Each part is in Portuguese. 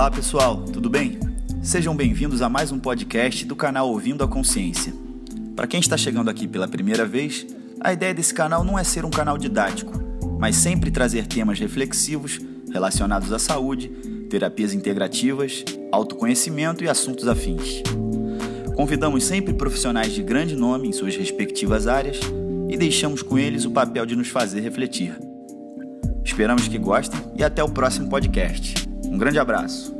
Olá pessoal, tudo bem? Sejam bem-vindos a mais um podcast do canal Ouvindo a Consciência. Para quem está chegando aqui pela primeira vez, a ideia desse canal não é ser um canal didático, mas sempre trazer temas reflexivos relacionados à saúde, terapias integrativas, autoconhecimento e assuntos afins. Convidamos sempre profissionais de grande nome em suas respectivas áreas e deixamos com eles o papel de nos fazer refletir. Esperamos que gostem e até o próximo podcast. Um grande abraço.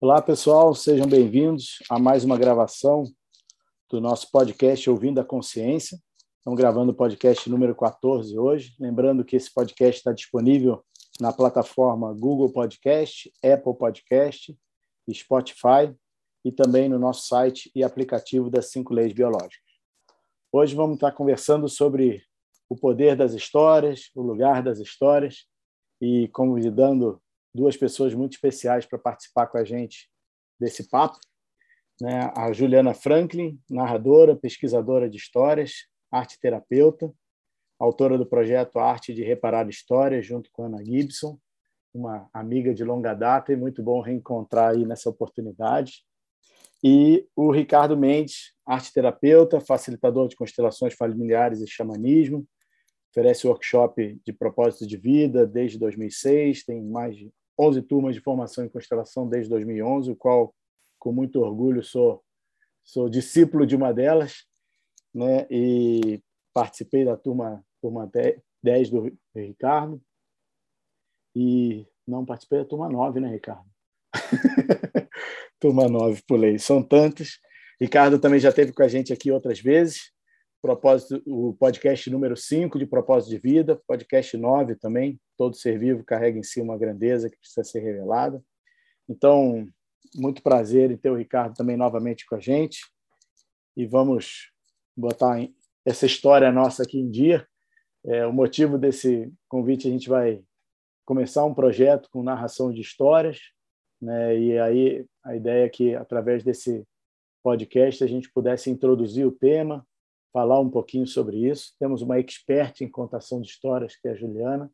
Olá, pessoal, sejam bem-vindos a mais uma gravação do nosso podcast Ouvindo a Consciência. Estamos gravando o podcast número 14 hoje. Lembrando que esse podcast está disponível na plataforma Google Podcast, Apple Podcast, Spotify e também no nosso site e aplicativo das Cinco Leis Biológicas. Hoje vamos estar conversando sobre o poder das histórias, o lugar das histórias, e convidando duas pessoas muito especiais para participar com a gente desse papo. Né? A Juliana Franklin, narradora, pesquisadora de histórias, arte terapeuta, autora do projeto Arte de Reparar Histórias, junto com Ana Gibson, uma amiga de longa data e muito bom reencontrar aí nessa oportunidade. E o Ricardo Mendes, arte terapeuta, facilitador de constelações familiares e xamanismo, oferece workshop de propósito de vida desde 2006, tem mais de 11 turmas de formação em constelação desde 2011, o qual, com muito orgulho, sou, sou discípulo de uma delas, né? e participei da turma, turma 10 do Ricardo, e não participei da turma 9, né, Ricardo? turma 9, pulei. São tantos. Ricardo também já esteve com a gente aqui outras vezes, propósito, o podcast número 5 de Propósito de Vida, podcast 9 também, todo ser vivo carrega em si uma grandeza que precisa ser revelada. Então, muito prazer em ter o Ricardo também novamente com a gente e vamos botar essa história nossa aqui em dia. É, o motivo desse convite, a gente vai começar um projeto com narração de histórias, né? e aí a ideia é que, através desse podcast, a gente pudesse introduzir o tema, falar um pouquinho sobre isso. Temos uma expert em contação de histórias, que é a Juliana.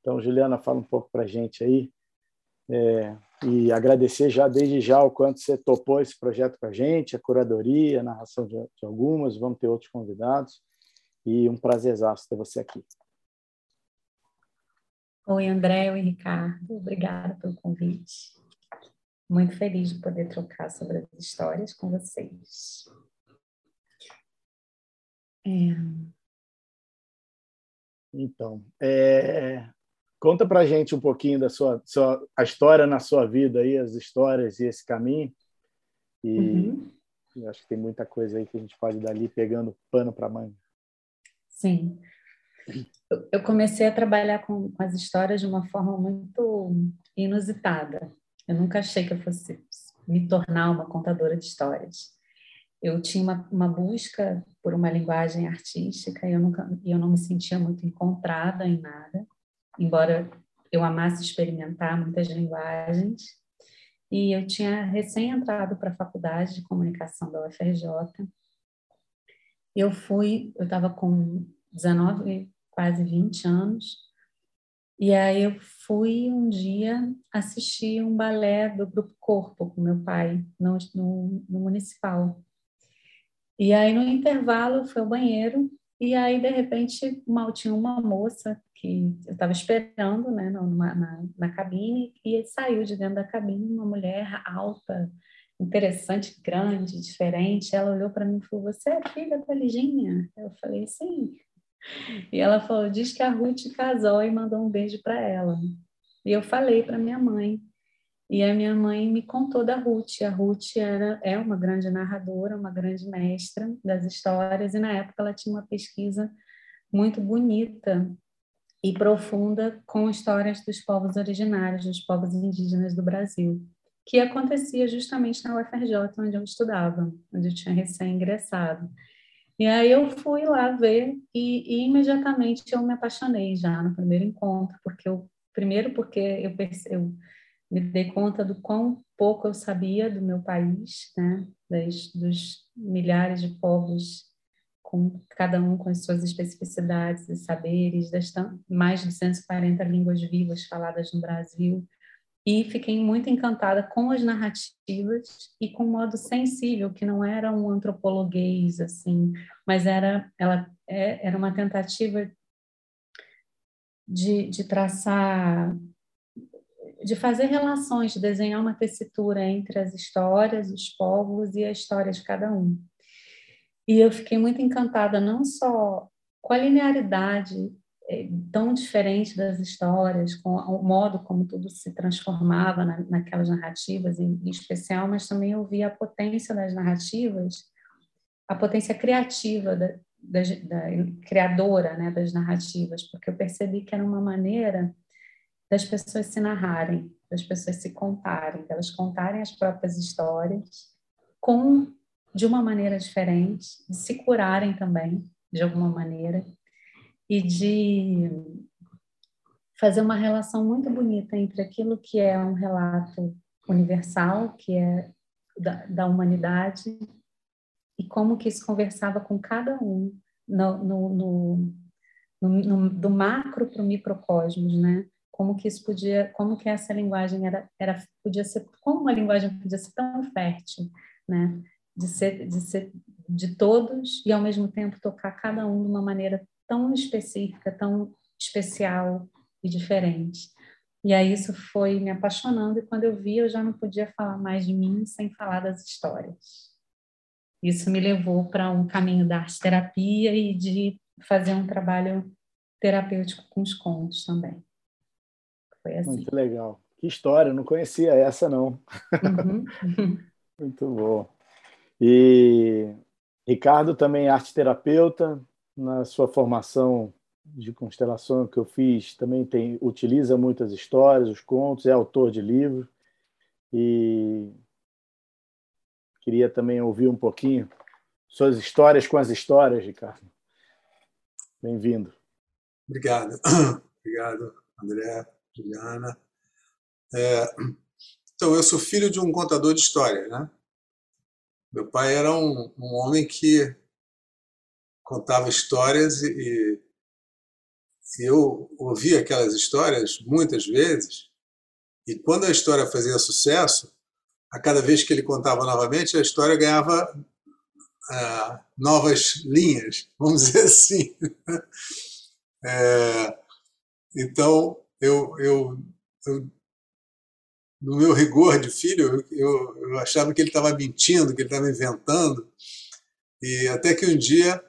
Então, Juliana, fala um pouco para a gente aí. É, e agradecer já, desde já, o quanto você topou esse projeto com a gente, a curadoria, a narração de, de algumas, vamos ter outros convidados. E um prazerzaço ter você aqui. Oi, André, oi, Ricardo. Obrigada pelo convite. Muito feliz de poder trocar sobre as histórias com vocês. É. Então, é, conta para gente um pouquinho da sua, sua, a história na sua vida aí, as histórias e esse caminho. E uhum. acho que tem muita coisa aí que a gente pode dali pegando pano para mãe. Sim. Eu comecei a trabalhar com, com as histórias de uma forma muito inusitada. Eu nunca achei que eu fosse me tornar uma contadora de histórias eu tinha uma, uma, busca por uma linguagem artística e eu nunca eu não me sentia muito encontrada em nada, embora eu amasse experimentar muitas linguagens. E eu tinha recém entrado para a faculdade de comunicação da UFRJ. Eu fui, eu estava com 19, quase 20 anos, e aí eu fui um dia assistir um balé do Grupo Corpo com meu pai no, no, no municipal. E aí, no intervalo, fui ao banheiro e aí, de repente, mal tinha uma moça que eu estava esperando né, na, na, na, cabine e saiu de dentro da cabine uma mulher alta, interessante, grande, diferente. Ela olhou para mim e falou: Você é filha da Liginha? Eu falei: Sim. E ela falou: Diz que a Ruth casou e mandou um beijo para ela. E eu falei para minha mãe. E a minha mãe me contou da Ruth. A Ruth era, é uma grande narradora, uma grande mestra das histórias, e na época ela tinha uma pesquisa muito bonita e profunda com histórias dos povos originários, dos povos indígenas do Brasil, que acontecia justamente na UFRJ, onde eu estudava, onde eu tinha recém-ingressado. E aí eu fui lá ver e, e, imediatamente eu me apaixonei já no primeiro encontro, porque eu primeiro porque eu, percebo me dei conta do quão pouco eu sabia do meu país, né? Das, dos milhares de povos com cada um com as suas especificidades e saberes, das mais de 240 línguas vivas faladas no Brasil, e fiquei muito encantada com as narrativas e com o modo sensível, que não era um antropologuês, assim, mas era, ela, é, era uma tentativa de, de traçar, de fazer relações, de desenhar uma tessitura entre as histórias, os povos e a história de cada um. E eu fiquei muito encantada não só com a linearidade é, tão diferente das histórias, com o modo como tudo se transformava na, naquelas narrativas em, em, especial, mas também eu vi a potência das narrativas, a potência criativa da, da, da criadora né, das narrativas, porque eu percebi que era uma maneira das pessoas se narrarem, das pessoas se contarem, delas contarem as próprias histórias com de uma maneira diferente, de se curarem também, de alguma maneira, e de fazer uma relação muito bonita entre aquilo que é um relato universal, que é da, da humanidade, e como que isso conversava com cada um no, no, no, no do macro para o microcosmos, né? Como que isso podia, como que essa linguagem era, era podia ser, como uma linguagem podia ser tão fértil, né? de ser, de ser de todos e ao mesmo tempo tocar cada um de uma maneira tão específica, tão especial e diferente. E aí isso foi me apaixonando e quando eu vi eu já não podia falar mais de mim sem falar das histórias. Isso me levou para um caminho da arte terapia e de fazer um trabalho terapêutico com os contos também. Foi assim. Muito legal. Que história, não conhecia essa não. Uhum. Muito bom. E Ricardo também é arte terapeuta, na sua formação de constelação que eu fiz, também tem, utiliza muitas histórias, os contos, é autor de livros. E queria também ouvir um pouquinho suas histórias com as histórias, Ricardo. Bem-vindo. Obrigado. Obrigado, André, Juliana. É, então, eu sou filho de um contador de histórias, né? Meu pai era um, um homem que contava histórias e, e eu ouvia aquelas histórias muitas vezes. E quando a história fazia sucesso, a cada vez que ele contava novamente, a história ganhava uh, novas linhas, vamos dizer assim. É, então, eu, eu, eu no meu rigor de filho, eu, eu achava que ele estava mentindo, que ele estava inventando. E até que um dia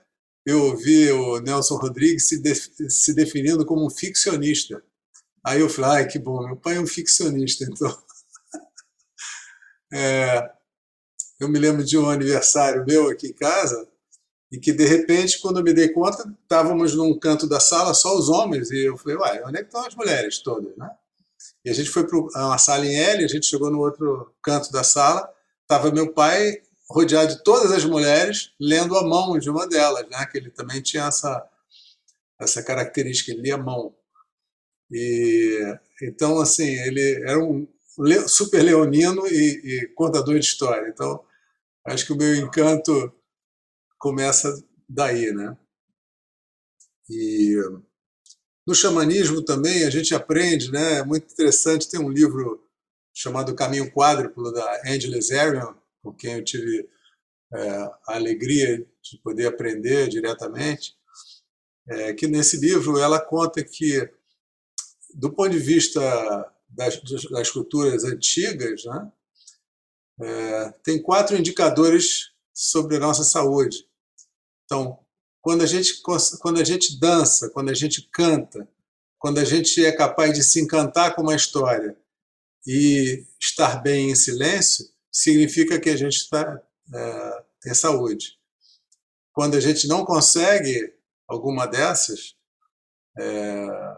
eu ouvi o Nelson Rodrigues se, de, se definindo como um ficcionista. Aí eu falei, ai, que bom, meu pai é um ficcionista, então. é, eu me lembro de um aniversário meu aqui em casa, e que, de repente, quando eu me dei conta, estávamos num canto da sala, só os homens, e eu falei, uai, onde é que estão as mulheres todas, né? E a gente foi para uma sala em L, a gente chegou no outro canto da sala, estava meu pai rodeado de todas as mulheres, lendo a mão de uma delas, né? que ele também tinha essa, essa característica, ele lia a mão. E, então, assim, ele era um super leonino e, e contador de história. Então, acho que o meu encanto começa daí, né? E no xamanismo também a gente aprende, né? É muito interessante. Tem um livro chamado Caminho Quádruplo da Angela Zarian, com quem eu tive é, a alegria de poder aprender diretamente. É, que nesse livro ela conta que, do ponto de vista das, das culturas antigas, né? É, tem quatro indicadores sobre a nossa saúde. Então, quando a gente quando a gente dança, quando a gente canta, quando a gente é capaz de se encantar com uma história e estar bem em silêncio, significa que a gente está é, tem saúde. Quando a gente não consegue alguma dessas, é,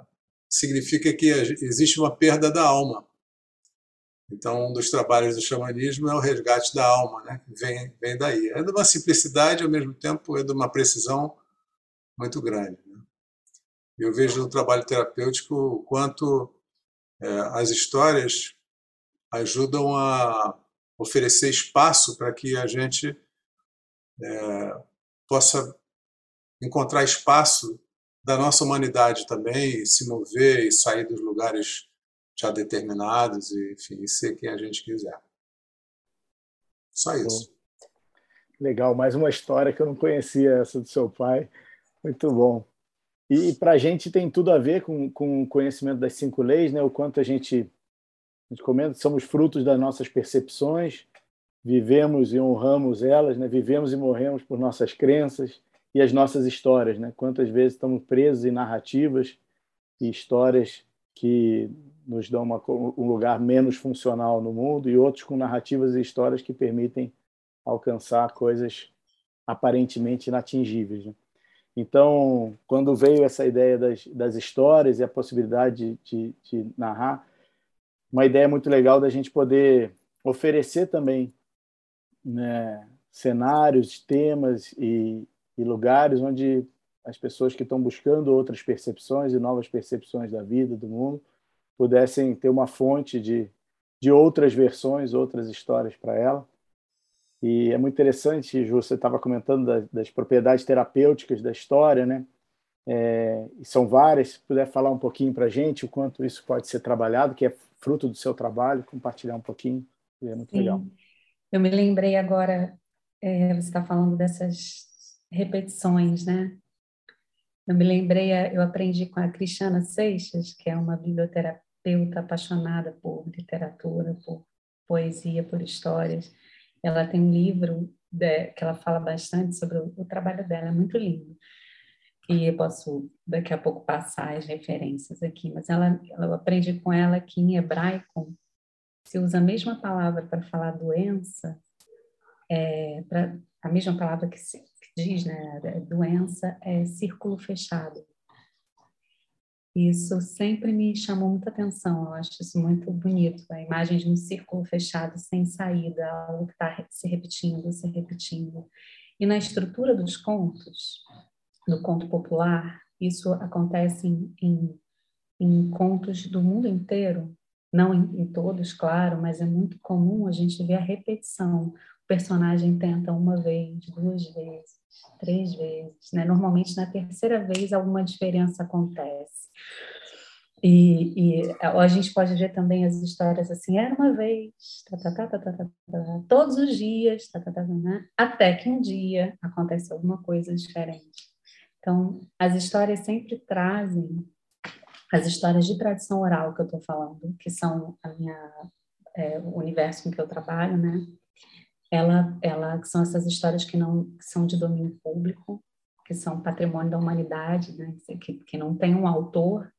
significa que existe uma perda da alma. Então, um dos trabalhos do xamanismo é o resgate da alma, né? vem, vem daí. É de uma simplicidade, ao mesmo tempo, é de uma precisão muito grande. Né? Eu vejo no trabalho terapêutico o quanto é, as histórias ajudam a oferecer espaço para que a gente é, possa encontrar espaço da nossa humanidade também, se mover e sair dos lugares já determinados e, enfim, ser quem a gente quiser. Só isso. Legal, mais uma história que eu não conhecia, essa do seu pai. Muito bom. E para a gente tem tudo a ver com, com o conhecimento das cinco leis, né? o quanto a gente, a gente comenta, somos frutos das nossas percepções, vivemos e honramos elas, né? vivemos e morremos por nossas crenças e as nossas histórias. Né? Quantas vezes estamos presos em narrativas e histórias que nos dão uma, um lugar menos funcional no mundo e outros com narrativas e histórias que permitem alcançar coisas aparentemente inatingíveis. Né? Então, quando veio essa ideia das, das histórias e a possibilidade de, de, de narrar, uma ideia muito legal da gente poder oferecer também né, cenários, temas e, e lugares onde as pessoas que estão buscando outras percepções e novas percepções da vida, do mundo, pudessem ter uma fonte de, de outras versões, outras histórias para ela. E é muito interessante, Ju, você estava comentando das, das, propriedades terapêuticas da história, né? É, e são várias. Se puder falar um pouquinho para a gente o quanto isso pode ser trabalhado, que é fruto do seu trabalho, compartilhar um pouquinho, é muito Sim. legal. Eu me lembrei agora, é, você está falando dessas repetições, né? Eu me lembrei, eu aprendi com a Cristiana Seixas, que é uma biblioterapeuta terapeuta apaixonada por literatura, por poesia, por histórias. Ela tem um livro de, que ela fala bastante sobre o, o, trabalho dela, é muito lindo. E eu posso daqui a pouco passar as referências aqui, mas ela, eu aprendi com ela que em hebraico se usa a mesma palavra para falar doença, é, pra, a mesma palavra que, se, que diz, né, doença é círculo fechado. Isso sempre me chamou muita atenção, eu acho isso muito bonito, a imagem de um círculo fechado sem saída, algo que está se repetindo, se repetindo. E na estrutura dos contos, do conto popular, isso acontece em, em, em contos do mundo inteiro, não em, em, todos, claro, mas é muito comum a gente ver a repetição. Personagem tenta uma vez, duas vezes, três vezes, né? Normalmente na terceira vez alguma diferença acontece. E, e, a gente pode ver também as histórias assim, era uma vez, tá, tá, tá, todos os dias, né? até que um dia acontece alguma coisa diferente. Então, as histórias sempre trazem, as histórias de tradição oral que eu estou falando, que são a minha, é, o universo em que eu trabalho, né? Ela, ela são essas histórias que não que são de domínio público, que são patrimônio da humanidade, né? que, que não tem um autor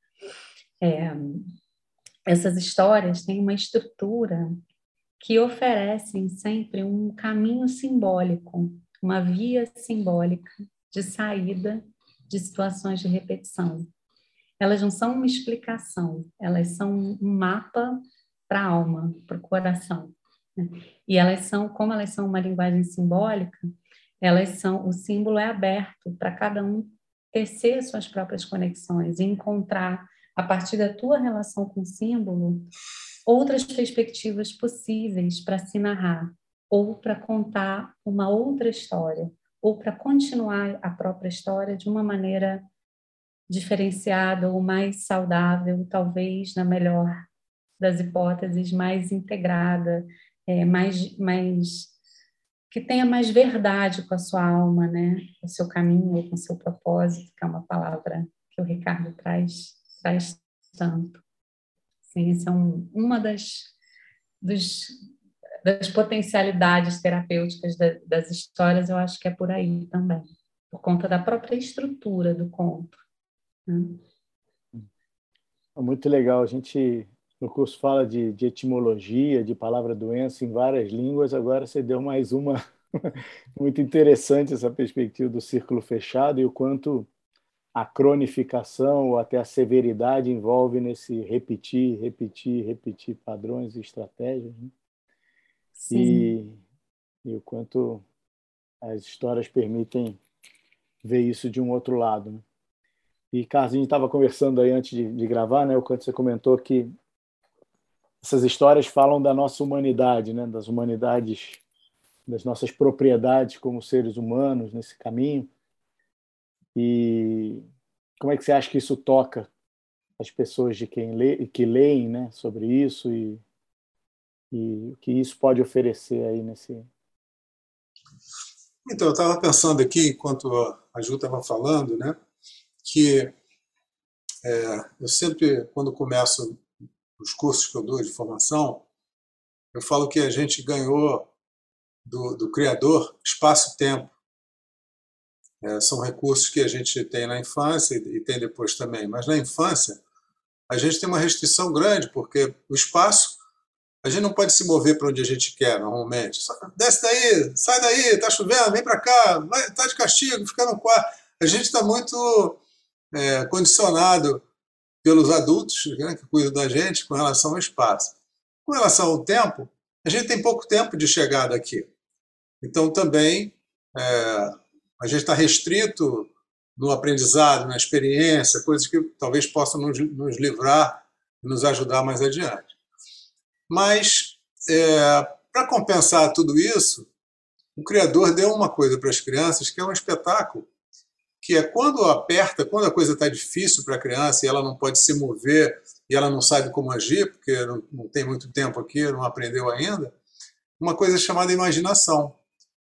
é, essas histórias têm uma estrutura que oferecem sempre um caminho simbólico, uma via simbólica de saída de situações de repetição. Elas não são uma explicação, elas são um mapa para a alma, para o coração. Né? E elas são, como elas são uma linguagem simbólica, elas são, o símbolo é aberto para cada um tecer suas próprias conexões e encontrar a partir da tua relação com o símbolo, outras perspectivas possíveis para se narrar, ou para contar uma outra história, ou para continuar a própria história de uma maneira diferenciada ou mais saudável, talvez na melhor das hipóteses, mais integrada, é, mais, mais que tenha mais verdade com a sua alma, né? Com o seu caminho, com o seu propósito, que é uma palavra que o Ricardo traz traz tanto. Sim, essa é um, uma das, dos, das potencialidades terapêuticas da, das histórias, eu acho que é por aí também, por conta da própria estrutura do conto. Né? É muito legal. A gente no curso fala de, de, etimologia, de palavra doença em várias línguas. Agora você deu mais uma muito interessante essa perspectiva do círculo fechado e o quanto a cronificação ou até a severidade envolve nesse repetir, repetir, repetir padrões e estratégias. Né? E, e o quanto as histórias permitem ver isso de um outro lado. Né? E, Carlos, a gente estava conversando aí antes de, de gravar, né? o quanto você comentou que essas histórias falam da nossa humanidade, né? das humanidades, das nossas propriedades como seres humanos nesse caminho E como é que você acha que isso toca as pessoas de quem lê, que leem né, sobre isso e, e o que isso pode oferecer aí nesse. Então, eu estava pensando aqui, enquanto a Ju estava falando, né, que é, eu sempre, quando começo os cursos que eu dou de formação, eu falo que a gente ganhou do, do Criador espaço-tempo. É, são recursos que a gente tem na infância e tem depois também. Mas na infância, a gente tem uma restrição grande, porque o espaço, a gente não pode se mover para onde a gente quer, normalmente. Desce daí, sai daí, está chovendo, vem para cá, está de castigo, fica no quarto. A gente está muito é, condicionado pelos adultos né, que cuidam da gente com relação ao espaço. Com relação ao tempo, a gente tem pouco tempo de chegada aqui. Então, também, é, a gente está restrito no aprendizado, na experiência, coisas que talvez possam nos, nos livrar e nos ajudar mais adiante. Mas, é, para compensar tudo isso, o Criador deu uma coisa para as crianças que é um espetáculo, que é quando aperta, quando a coisa está difícil para a criança e ela não pode se mover e ela não sabe como agir, porque não, não tem muito tempo aqui, não aprendeu ainda, uma coisa chamada imaginação.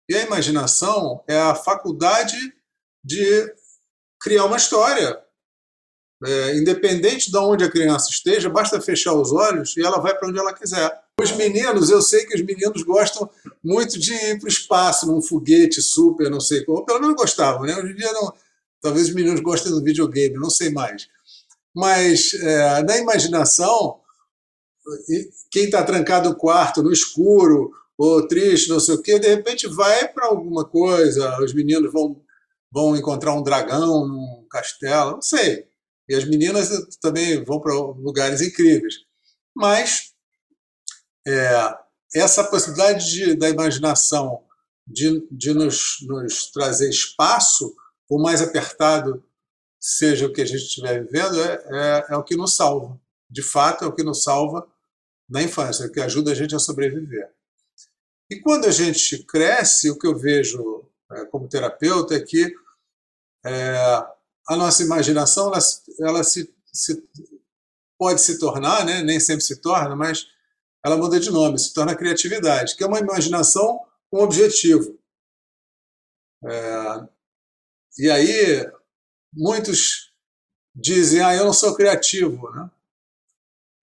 E a imaginação é a faculdade de criar uma história. É, independente de onde a criança esteja, basta fechar os olhos e ela vai para onde ela quiser. Os meninos, eu sei que os meninos gostam muito de ir para o espaço, num foguete super, não sei como. Pelo menos gostavam, né? Hoje em dia, não, talvez os meninos gostem do videogame, não sei mais. Mas é, na imaginação, quem está trancado no quarto, no escuro, ou triste, não sei o quê, de repente vai para alguma coisa, os meninos vão vão encontrar um dragão num castelo, não sei. E as meninas também vão para lugares incríveis. Mas é, essa possibilidade de, da imaginação de, de nos, nos, trazer espaço, por mais apertado seja o que a gente estiver vivendo, é, é, é o que nos salva. De fato, é o que nos salva na infância, é que ajuda a gente a sobreviver. E quando a gente cresce, o que eu vejo é, como terapeuta é que é, a nossa imaginação ela, ela se, se, pode se tornar, né, nem sempre se torna, mas ela muda de nome, se torna criatividade, que é uma imaginação com objetivo. É, e aí, muitos dizem, ah, eu não sou criativo, né?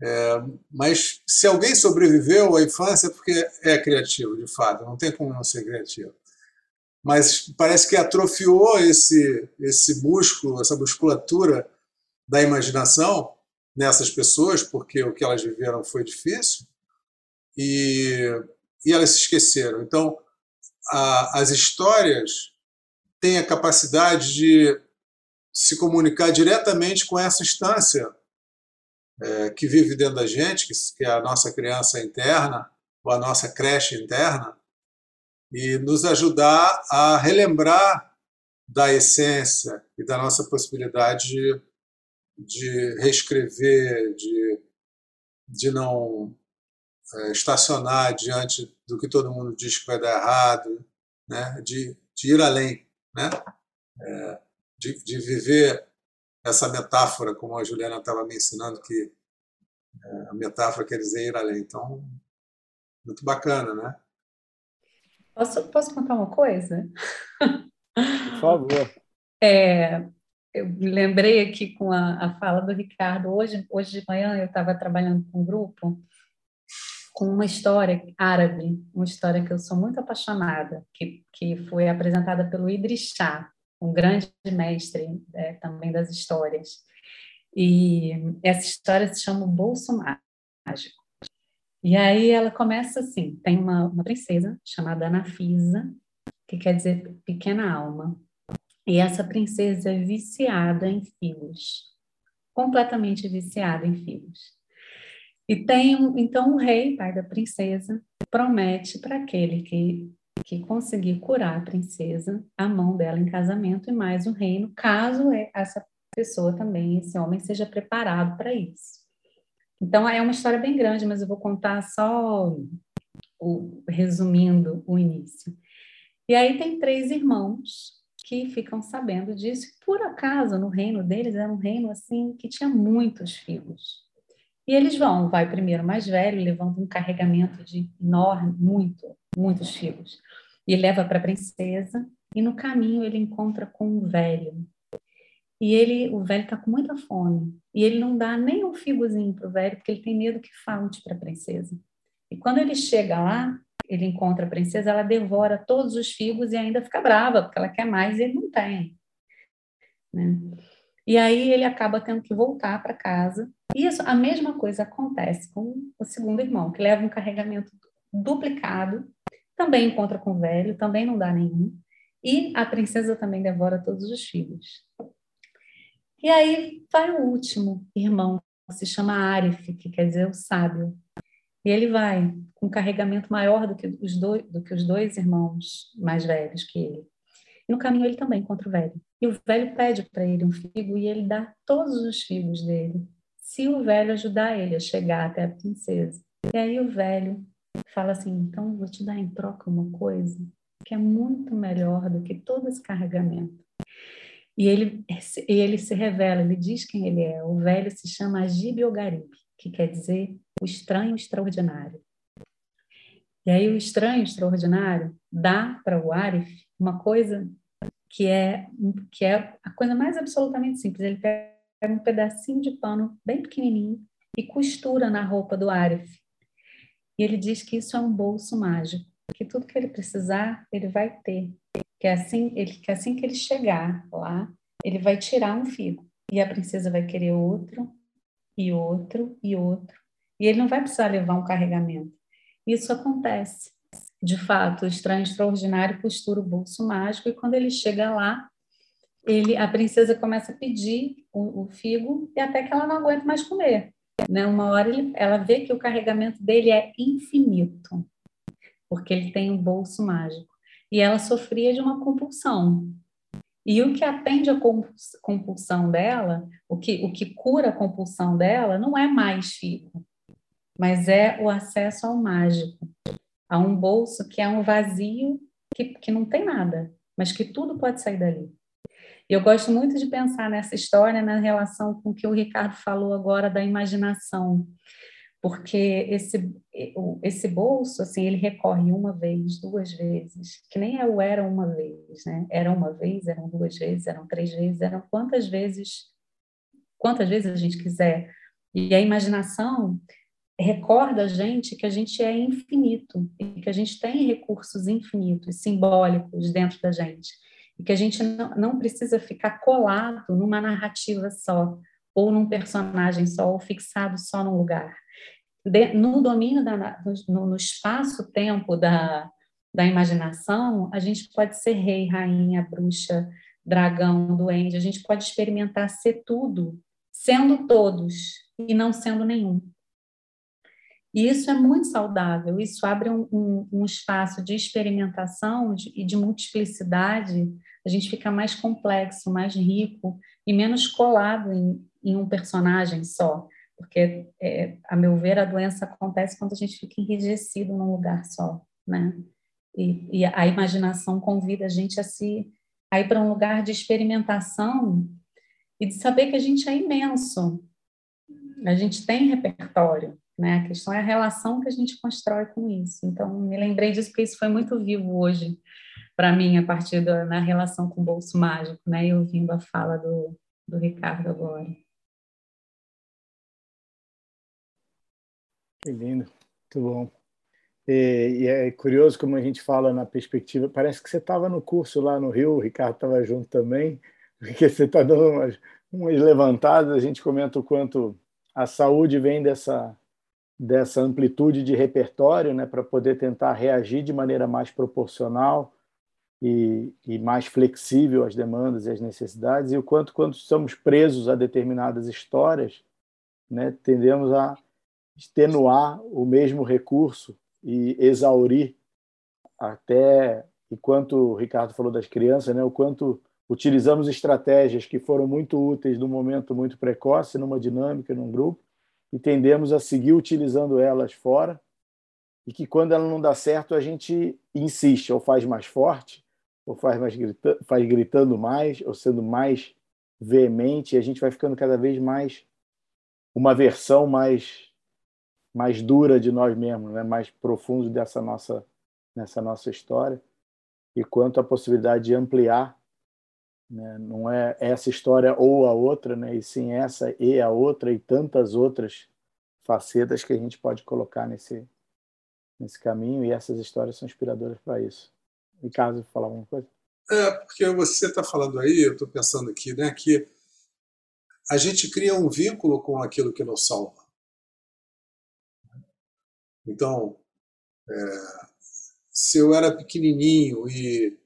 É, mas se alguém sobreviveu à infância é porque é criativo, de fato, não tem como não ser criativo mas parece que atrofiou esse, esse músculo, essa musculatura da imaginação nessas pessoas, porque o que elas viveram foi difícil, e, e elas se esqueceram. Então, a, as histórias têm a capacidade de se comunicar diretamente com essa instância é, que vive dentro da gente, que, que é a nossa criança interna, ou a nossa creche interna, e nos ajudar a relembrar da essência e da nossa possibilidade de, de reescrever, de, de não estacionar diante do que todo mundo diz que vai dar errado, né? de, de ir além, né? É, de, de viver essa metáfora, como a Juliana estava me ensinando, que é, a metáfora quer dizer ir além. Então, muito bacana, né? Posso, posso contar uma coisa? Por favor. É, eu me lembrei aqui com a, a fala do Ricardo. Hoje, hoje de manhã eu estava trabalhando com um grupo com uma história árabe, uma história que eu sou muito apaixonada, que, que foi apresentada pelo Idris Shah, um grande mestre é, também das histórias. E essa história se chama O Bolso Mágico. E aí ela começa assim: tem uma, uma princesa chamada Anafisa, que quer dizer pequena alma. E essa princesa é viciada em filhos, completamente viciada em filhos. E tem então o rei, pai da princesa, promete para aquele que, que conseguir curar a princesa a mão dela em casamento e mais um reino, caso essa pessoa também, esse homem, seja preparado para isso. Então, é uma história bem grande, mas eu vou contar só o, resumindo o início. E aí tem três irmãos que ficam sabendo disso. Por acaso, no reino deles era um reino assim que tinha muitos filhos. E eles vão, vai primeiro mais velho, levando um carregamento de enorme, muito, muitos filhos, e leva para a princesa. E no caminho ele encontra com um velho. E ele, o velho está com muita fome. E ele não dá nem um figozinho para o velho, porque ele tem medo que falte para a princesa. E quando ele chega lá, ele encontra a princesa, ela devora todos os figos e ainda fica brava, porque ela quer mais e ele não tem. Né? E aí ele acaba tendo que voltar para casa. Isso, a mesma coisa acontece com o segundo irmão, que leva um carregamento duplicado, também encontra com o velho, também não dá nenhum. E a princesa também devora todos os filhos. E aí vai o último irmão, que se chama Arif, que quer dizer o sábio. E ele vai com um carregamento maior do que os dois, do que os dois irmãos mais velhos que ele. E no caminho ele também encontra o velho. E o velho pede para ele um figo e ele dá todos os figos dele, se o velho ajudar ele a chegar até a princesa. E aí o velho fala assim: então vou te dar em troca uma coisa que é muito melhor do que todo esse carregamento. E ele, ele se revela, ele diz quem ele é. O velho se chama Agib Ogarib, que quer dizer o estranho extraordinário. E aí o estranho extraordinário dá para o Arif uma coisa que é que é a coisa mais absolutamente simples. Ele pega um pedacinho de pano bem pequenininho e costura na roupa do Arif. E ele diz que isso é um bolso mágico, que tudo que ele precisar, ele vai ter. Que é assim, ele, que assim que ele chegar lá, ele vai tirar um figo. E a princesa vai querer outro, e outro, e outro. E ele não vai precisar levar um carregamento. Isso acontece. De fato, o estranho extraordinário costura o bolso mágico e quando ele chega lá, ele, a princesa começa a pedir o, o figo e até que ela não aguenta mais comer. Né? Uma hora ele, ela vê que o carregamento dele é infinito, porque ele tem um bolso mágico. E ela sofria de uma compulsão. E o que atende a compulsão dela, o que, o que cura a compulsão dela, não é mais figo, mas é o acesso ao mágico, a um bolso que é um vazio que, que não tem nada, mas que tudo pode sair dali. Eu gosto muito de pensar nessa história na relação com o que o Ricardo falou agora da imaginação, porque esse esse bolso assim ele recorre uma vez, duas vezes, que nem é o era uma vez, né? Era uma vez, eram duas vezes, eram três vezes, eram quantas vezes quantas vezes a gente quiser. E a imaginação recorda a gente que a gente é infinito e que a gente tem recursos infinitos, simbólicos dentro da gente. E que a gente não, não precisa ficar colado numa narrativa só, ou num personagem só, ou fixado só num lugar. De, no domínio, da, no, no espaço-tempo da, da imaginação, a gente pode ser rei, rainha, bruxa, dragão, duende, a gente pode experimentar ser tudo, sendo todos e não sendo nenhum. E isso é muito saudável, isso abre um, um, um espaço de experimentação e de multiplicidade, a gente fica mais complexo, mais rico e menos colado em, em um personagem só, porque, é, a meu ver, a doença acontece quando a gente fica enrijecido num lugar só, né? E, e a imaginação convida a gente a se a ir para um lugar de experimentação e de saber que a gente é imenso, a gente tem repertório, né? A questão é a relação que a gente constrói com isso. Então, me lembrei disso porque isso foi muito vivo hoje para mim, a partir da na relação com o bolso mágico, né? E ouvindo a fala do, do Ricardo agora. Que lindo, muito bom. E, e, é curioso como a gente fala na perspectiva. Parece que você estava no curso lá no Rio, o Ricardo estava junto também, porque você está dando umas, umas levantadas. A gente comenta o quanto a saúde vem dessa dessa amplitude de repertório, né, para poder tentar reagir de maneira mais proporcional e, e, mais flexível às demandas e às necessidades, e o quanto, quando estamos presos a determinadas histórias, né, tendemos a extenuar o mesmo recurso e exaurir até, enquanto o Ricardo falou das crianças, né, o quanto utilizamos estratégias que foram muito úteis num momento muito precoce, numa dinâmica, num grupo, e tendemos a seguir utilizando elas fora e que quando ela não dá certo a gente insiste ou faz mais forte ou faz, mais grita, faz gritando mais, ou sendo mais veemente, e a gente vai ficando cada vez mais uma versão mais mais dura de nós mesmos, né? mais profundo dessa nossa nessa nossa história e quanto à possibilidade de ampliar, né? não é essa história ou a outra, né? e sim essa e a outra e tantas outras facetas que a gente pode colocar nesse nesse caminho e essas histórias são inspiradoras para isso. Ricardo, falar alguma coisa? É, porque você está falando aí, eu estou pensando aqui, né, que a gente cria um vínculo com aquilo que nos salva. Então, é, se eu era pequenininho e,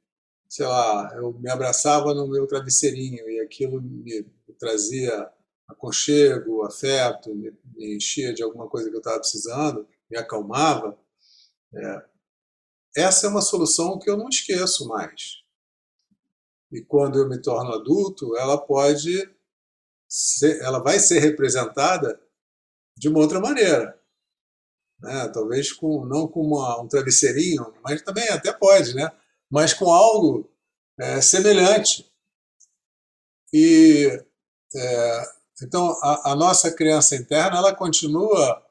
sei lá, eu me abraçava no meu travesseirinho e aquilo me, trazia aconchego, afeto, me, me, enchia de alguma coisa que eu estava precisando, me acalmava, é, essa é uma solução que eu não esqueço mais. E quando eu me torno adulto, ela pode ser, ela vai ser representada de uma outra maneira né? talvez com, não com uma, um travesseirinho, mas também até pode, né? Mas com algo é, semelhante. E é, então a, a, nossa criança interna ela continua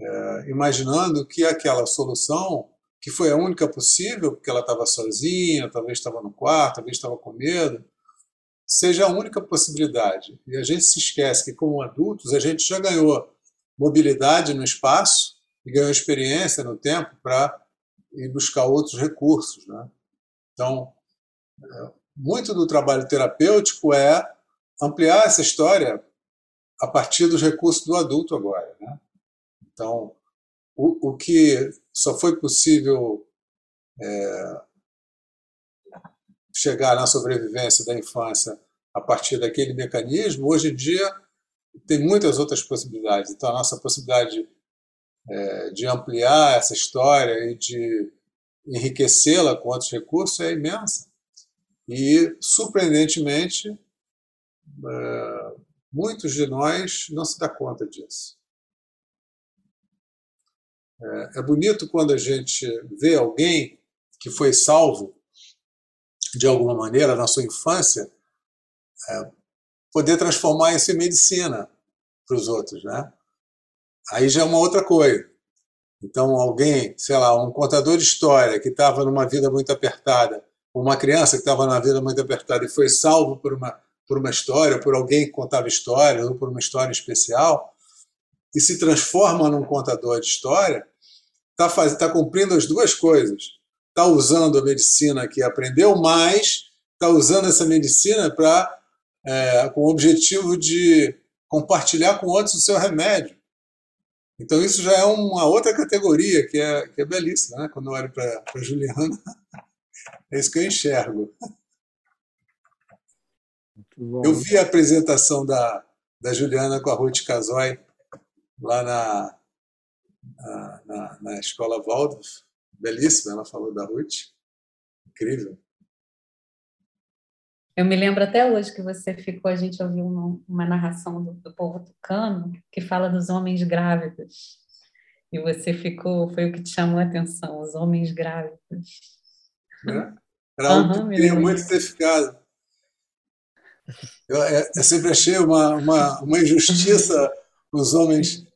é, imaginando que aquela solução que foi a única possível, porque ela estava sozinha, talvez estava no quarto, talvez estava com medo, seja a única possibilidade. E a gente se esquece que, como adultos, a gente já ganhou mobilidade no espaço e ganhou experiência no tempo para ir buscar outros recursos. Né? Então, é, muito do trabalho terapêutico é ampliar essa história a partir dos recursos do adulto agora. Né? Então, o, o que só foi possível é, chegar na sobrevivência da infância a partir daquele mecanismo, hoje em dia tem muitas outras possibilidades. Então, a nossa possibilade é, de ampliar essa história e de enriquecê-la com outros recursos é imensa. E, surpreendentemente, é, muitos de nós não se dá conta disso. É, é bonito quando a gente vê alguém que foi salvo de alguma maneira na sua infância é, poder transformar isso em medicina para os outros, né? Aí já é uma outra coisa. Então, alguém, sei lá, um contador de história que estava numa vida muito apertada, uma criança que estava numa vida muito apertada e foi salvo por uma, por uma história, por alguém que contava história, ou por uma história especial, e se transforma num contador de história, está tá cumprindo as duas coisas. Está usando a medicina que aprendeu, mas está usando essa medicina para é, com o objetivo de compartilhar com outros o seu remédio. Então isso já é uma outra categoria que é, que é belíssima, né? quando eu olho para a Juliana, é isso que eu enxergo. Eu vi a apresentação da, da Juliana com a Ruth Casoy lá na, na, na, na escola Waldorf, belíssima, ela falou da Ruth, incrível. Eu me lembro até hoje que você ficou, a gente ouviu uma, uma narração do, do, povo tucano que fala dos homens grávidos. E você ficou, foi o que te chamou a atenção, os homens grávidos. É? Era algo uhum, que queria muito ter ficado. Eu, é, eu, sempre achei uma, uma, uma injustiça os homens.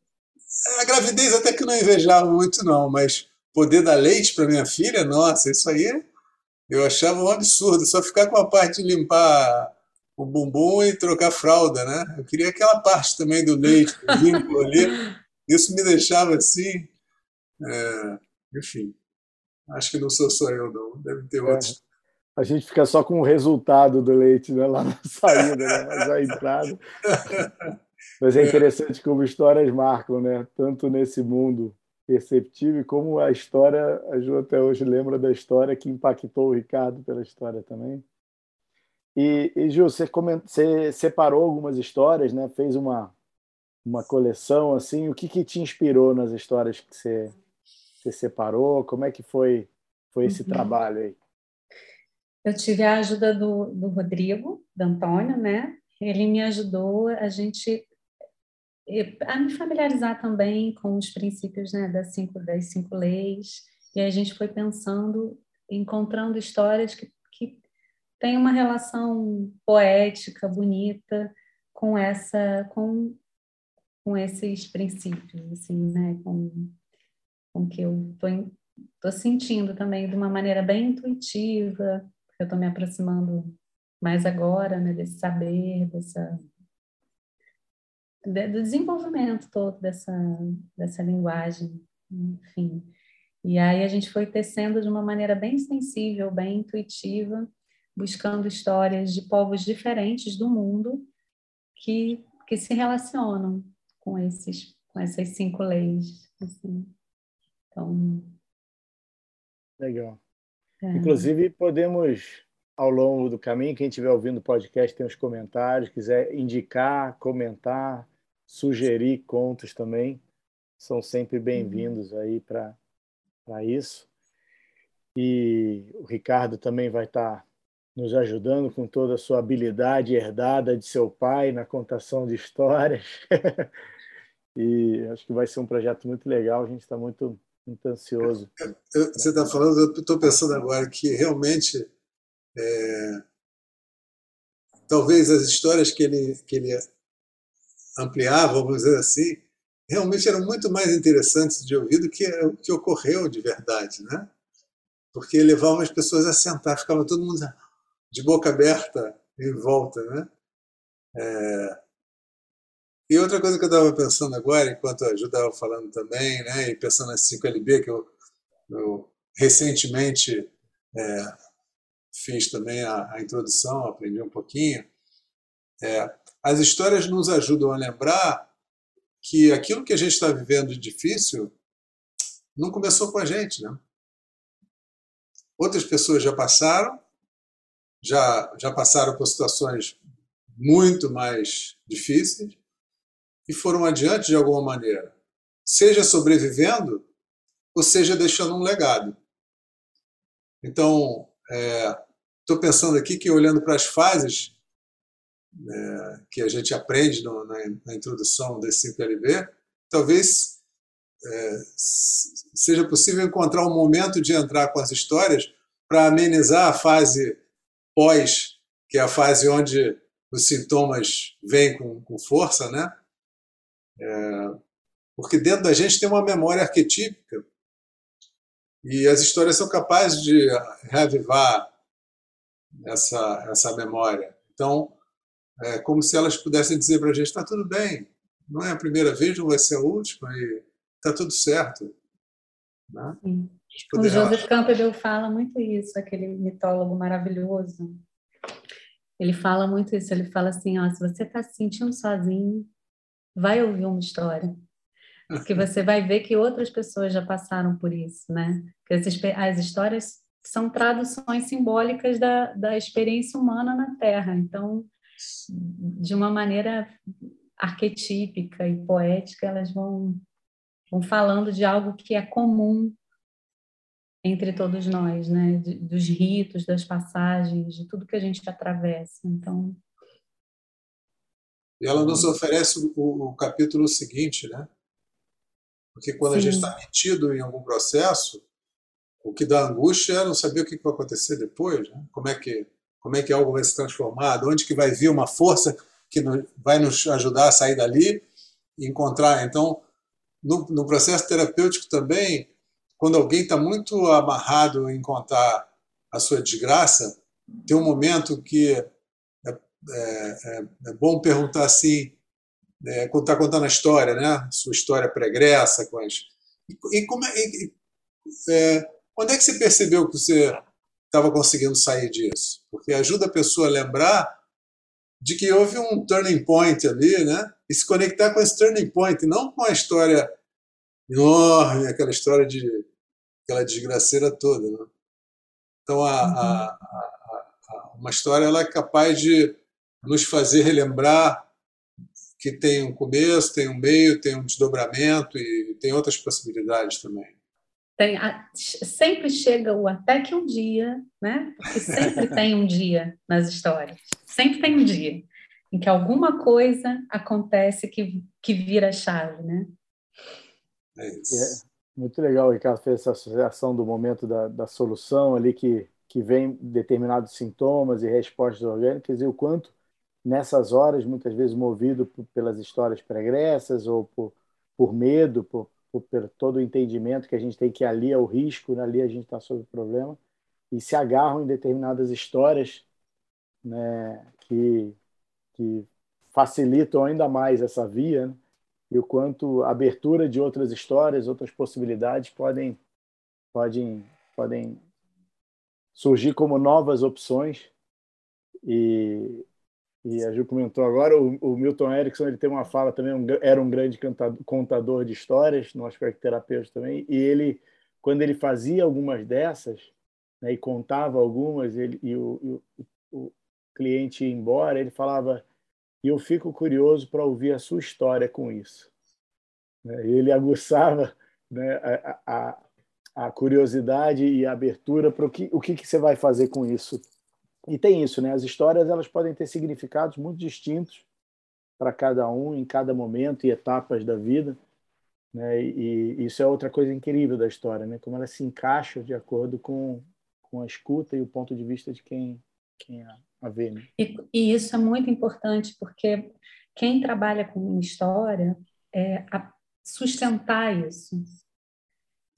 A gravidez até que não invejava muito, não, mas poder dar leite para minha filha, nossa, isso aí eu achava um absurdo, só ficar com a parte de limpar o bumbum e trocar fralda, né? Eu queria aquela parte também do leite, vínculo ali. Isso me deixava assim. É, enfim, acho que não sou só eu, não. Deve ter é. outros. A gente fica só com o resultado do leite né, lá na saída, né? mas a entrada. Mas é, é interessante como histórias marcam, né? Tanto nesse mundo perceptível, como a história, a Ju até hoje lembra da história que impactou o Ricardo pela história também. E, e Ju, você, coment... você separou algumas histórias, né? fez uma, uma coleção, assim, o que, que te inspirou nas histórias que você, você separou? Como é que foi, foi esse uhum. trabalho aí? Eu tive a ajuda do, do Rodrigo, do Antônio, né? Ele me ajudou a gente a me familiarizar também com os princípios né, das, cinco, das cinco leis, e a gente foi pensando encontrando histórias que, que têm uma relação poética, bonita com essa, com, com esses princípios, assim, né? Com, com que eu estou sentindo também de uma maneira bem intuitiva. Eu estou me aproximando mais agora, né? Desse saber, dessa do desenvolvimento todo dessa, dessa linguagem, enfim. E aí a gente foi tecendo de uma maneira bem sensível, bem intuitiva, buscando histórias de povos diferentes do mundo que, que se relacionam com esses com essas cinco leis. Assim. Então, legal. É. Inclusive podemos ao longo do caminho, quem estiver ouvindo o podcast tem os comentários, quiser indicar, comentar, sugerir contos também, são sempre bem-vindos aí para isso. E o Ricardo também vai estar tá nos ajudando com toda a sua habilidade herdada de seu pai na contação de histórias. e acho que vai ser um projeto muito legal, a gente está muito, muito ansioso. Eu, você está falando, eu estou pensando agora que realmente é, talvez as histórias que ele, que ele ampliar, vamos dizer assim, realmente eram muito mais interessantes de ouvir do que o que ocorreu de verdade, né? Porque levavam as pessoas a sentar, ficava todo mundo de boca aberta em volta, né? É... E outra coisa que eu estava pensando agora, enquanto a Ju estava falando também, né, e pensando nas 5LB, que eu, eu recentemente é, fiz também a, a, introdução, aprendi um pouquinho, é, as histórias nos ajudam a lembrar que aquilo que a gente está vivendo de difícil não começou com a gente, né? Outras pessoas já passaram, já, já passaram por situações muito mais difíceis e foram adiante de alguma maneira, seja sobrevivendo ou seja deixando um legado. Então, estou é, pensando aqui que olhando para as fases é, que a gente aprende no, na, na, introdução desse 5LB, talvez é, seja possível encontrar um momento de entrar com as histórias para amenizar a fase pós, que é a fase onde os sintomas vêm com, com força, né? É, porque dentro da gente tem uma memória arquetípica e as histórias são capazes de reavivar essa, essa memória. Então, é como se elas pudessem dizer para a gente: está tudo bem, não é a primeira vez, não vai ser a última, e está tudo certo. Né? O Joseph Campbell fala muito isso, aquele mitólogo maravilhoso. Ele fala muito isso, ele fala assim, ó, se você está se sentindo sozinho, vai ouvir uma história. Porque você vai ver que outras pessoas já passaram por isso, né? Que as histórias são traduções simbólicas da, da experiência humana na Terra. Então, de uma maneira arquetípica e poética, elas vão, vão falando de algo que é comum entre todos nós, né? De, dos ritos, das passagens, de tudo que a gente atravessa. Então. E ela nos oferece o, o capítulo seguinte, né? Porque quando Sim. a gente está metido em algum processo, o que dá angústia é não saber o que vai acontecer depois, né? Como é que como é que algo vai se transformar, de onde que vai vir uma força que vai nos ajudar a sair dali e encontrar. Então, no, no processo terapêutico também, quando alguém está muito amarrado em contar a sua desgraça, tem um momento que é, é, é, é bom perguntar assim, é, quando está contando a história, né? Sua história pregressa, com as... E como é, e, é, quando é que você percebeu que você estava conseguindo sair disso, porque ajuda a pessoa a lembrar de que houve um turning point ali, né? E se conectar com esse turning point, não com a história enorme, aquela história de aquela desgraceira toda, né? Então a, uhum. a, a, uma história ela é capaz de nos fazer relembrar que tem um começo, tem um meio, tem um desdobramento e tem outras possibilidades também. Tem, sempre chega o até que um dia, né? Porque sempre tem um dia nas histórias. Sempre tem um dia em que alguma coisa acontece que, que vira a chave, né? É isso. Muito legal, o Ricardo fez essa associação do momento da, da solução ali que, que vem determinados sintomas e respostas orgânicas e o quanto nessas horas, muitas vezes movido por, pelas histórias pregressas ou por, por medo, por, por, por, todo o entendimento que a gente tem que ali é o risco, né? ali a gente está sob o problema, e se agarram em determinadas histórias né, que, que facilitam ainda mais essa via, né? e o quanto a abertura de outras histórias, outras possibilidades podem, podem, podem surgir como novas opções. E, e a Ju comentou agora, o, o Milton Erickson ele tem uma fala também, um, era um grande cantador, contador de histórias, no aspecto terapêutico também, e ele, quando ele fazia algumas dessas, né, e contava algumas, ele, e o, o, o cliente ia embora, ele falava e eu fico curioso para ouvir a sua história com isso. Né? Ele aguçava né, a, a, a, curiosidade e a abertura para o que, o que, que você vai fazer com isso. E tem isso, né? As histórias elas podem ter significados muito distintos para cada um, em cada momento e etapas da vida. Né? E, isso é outra coisa incrível da história, né? Como ela se encaixa de acordo com, com a escuta e o ponto de vista de quem, quem a, a ver. Né? E, e, isso é muito importante, porque quem trabalha com história é sustentar isso,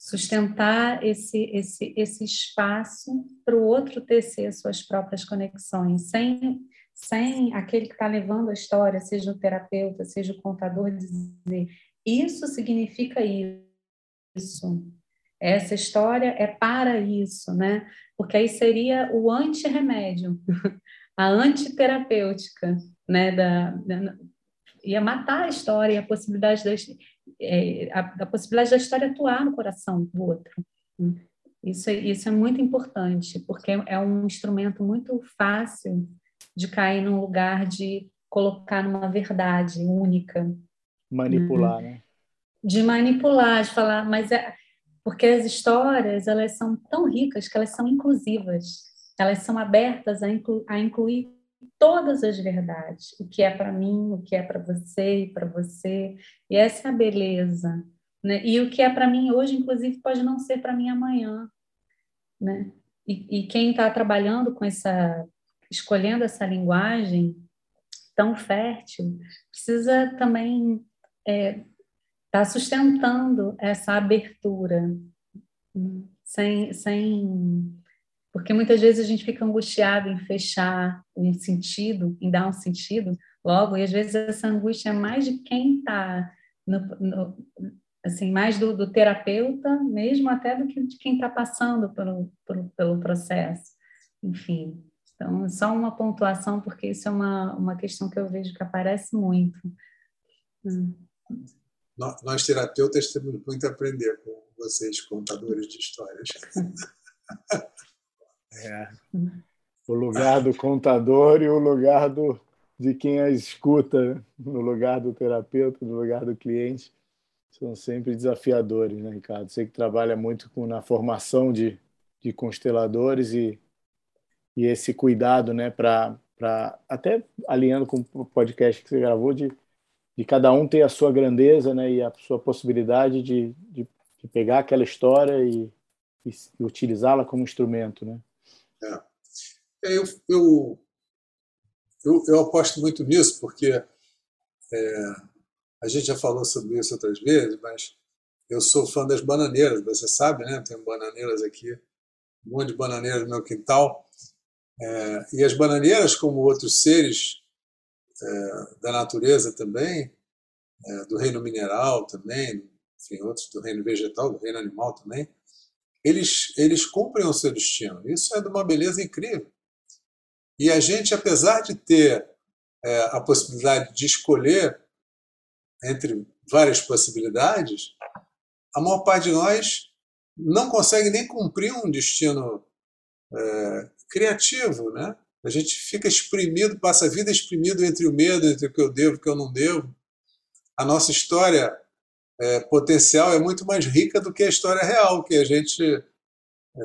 sustentar esse, esse, esse espaço para o outro tecer suas próprias conexões, sem, sem aquele que está levando a história, seja o terapeuta, seja o contador, dizer isso significa isso. Essa história é para isso, né? Porque aí seria o anti-remédio. a antiterapêutica, né, da, da, ia matar a história, a possibilidade da, é, a, a, possibilidade da história atuar no coração do outro. Isso, é, isso é muito importante, porque é um instrumento muito fácil de cair num lugar de colocar numa verdade única. Manipular, né? De manipular, de falar, mas é porque as histórias elas são tão ricas que elas são inclusivas elas são abertas a, inclu a incluir todas as verdades, o que é para mim, o que é para você e para você, e essa é a beleza, né? E o que é para mim hoje, inclusive, pode não ser para mim amanhã, né? E, e quem está trabalhando com essa, escolhendo essa linguagem tão fértil, precisa também estar é, tá sustentando essa abertura, né? sem, sem porque muitas vezes a gente fica angustiado em fechar um sentido, em dar um sentido logo, e às vezes essa angústia é mais de quem está, assim, mais do, do, terapeuta mesmo, até do que de quem está passando pelo, pelo, pelo processo. Enfim, então, só uma pontuação, porque isso é uma, uma questão que eu vejo que aparece muito. Hum. Nós, terapeutas, temos muito a aprender com vocês, contadores de histórias. É. O lugar do contador e o lugar do, de quem a escuta, no lugar do terapeuta, no lugar do cliente, são sempre desafiadores, né, Ricardo? Você que trabalha muito com, na formação de, de consteladores e, e esse cuidado, né, para até alinhando com o podcast que você gravou, de, de cada um ter a sua grandeza né, e a sua possibilidade de, de, de pegar aquela história e, e utilizá-la como instrumento, né? É. é. Eu, eu, eu, eu, aposto muito nisso, porque é, a gente já falou sobre isso outras vezes, mas eu sou fã das bananeiras, você sabe, né? Tem bananeiras aqui, um monte de bananeiras no meu quintal. É, e as bananeiras, como outros seres é, da natureza também, é, do reino mineral também, enfim, outros do reino vegetal, do reino animal também, eles, eles cumprem o seu destino. Isso é de uma beleza incrível. E a gente, apesar de ter é, a possibilidade de escolher entre várias possibilidades, a maior parte de nós não consegue nem cumprir um destino é, criativo, né? A gente fica exprimido, passa a vida exprimido entre o medo, entre o que eu devo o que eu não devo. A nossa história é, potencial é muito mais rica do que a história real que a gente é,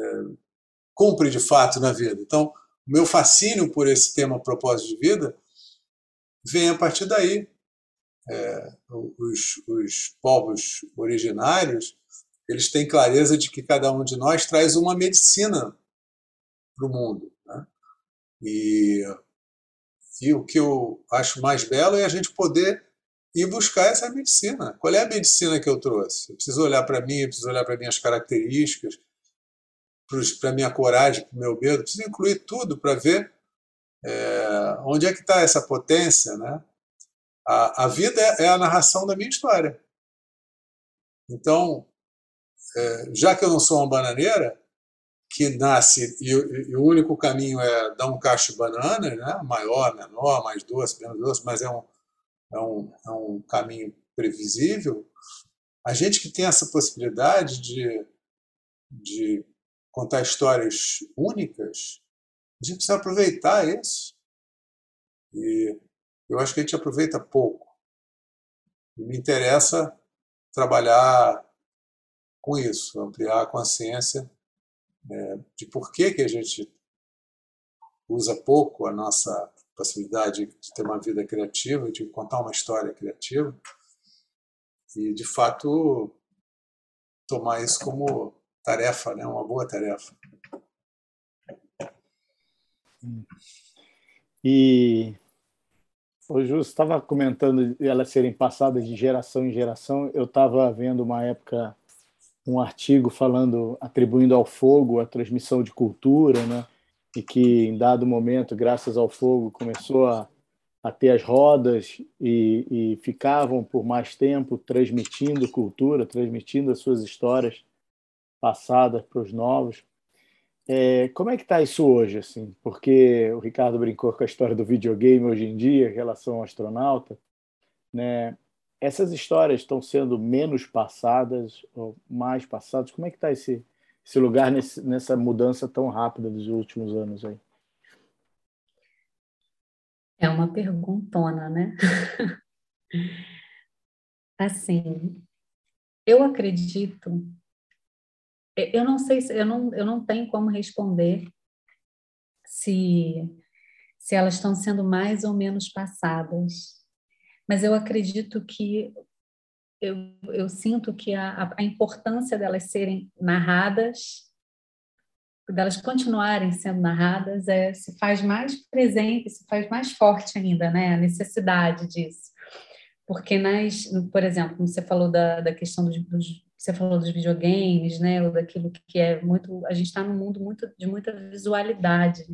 cumpre de fato na vida. Então, o meu fascínio por esse tema propósito de vida vem a partir daí. É, os, os povos originários eles têm clareza de que cada um de nós traz uma medicina para o mundo. Né? E, e o que eu acho mais belo é a gente poder ir buscar essa medicina. Qual é a medicina que eu trouxe? Eu preciso olhar para mim, eu preciso olhar para minhas características, para minha coragem, para o meu medo, preciso incluir tudo para ver é, onde é que está essa potência. Né? A, a vida é, é a narração da minha história. Então, é, já que eu não sou uma bananeira, que nasce e, e, o único caminho é dar um cacho de banana, né? maior, menor, mais doce, menos doce, mas é um, é um, é um caminho previsível. A gente que tem essa possibilidade de, de contar histórias únicas, a gente precisa aproveitar isso. E eu acho que a gente aproveita pouco. E me interessa trabalhar com isso, ampliar a consciência é, de por que, que a gente usa pouco a nossa possibilidade de ter uma vida criativa, de contar uma história criativa e, de fato, tomar isso como tarefa, né? uma boa tarefa. E o Justo estava comentando elas serem passadas de geração em geração. Eu estava vendo uma época um artigo falando, atribuindo ao fogo a transmissão de cultura, né? E que em dado momento, graças ao fogo, começou a, a ter as rodas e, e ficavam por mais tempo transmitindo cultura, transmitindo as suas histórias passadas para os novos. É, como é que está isso hoje, assim? Porque o Ricardo brincou com a história do videogame hoje em dia, em relação ao astronauta, né? essas histórias estão sendo menos passadas ou mais passadas? Como é que está esse, esse lugar nesse, nessa mudança tão rápida dos últimos anos aí? É uma perguntona, né? assim, eu acredito, eu não sei se eu não, eu não tenho como responder se, se elas estão sendo mais ou menos passadas mas eu acredito que eu, eu sinto que a, a importância delas serem narradas, delas continuarem sendo narradas, é, se faz mais presente, se faz mais forte ainda, né? A necessidade disso. Porque nas, por exemplo, como você falou da, da questão dos, dos você falou dos videogames, né, ou daquilo que é muito, a gente está num mundo muito de muita visualidade.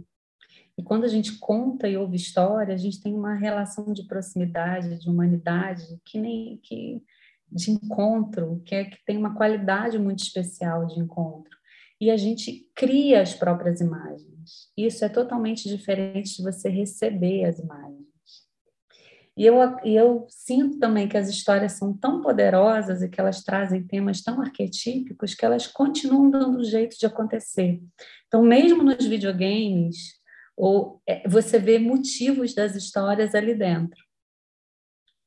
E quando a gente conta e ouve história, a gente tem uma relação de proximidade, de humanidade, que nem que de encontro, que é que tem uma qualidade muito especial de encontro. E a gente cria as próprias imagens. Isso é totalmente diferente de você receber as imagens. E eu, eu sinto também que as histórias são tão poderosas e que elas trazem temas tão arquetípicos que elas continuam dando jeito de acontecer. Então, mesmo nos videogames, ou é, você vê motivos das histórias ali dentro,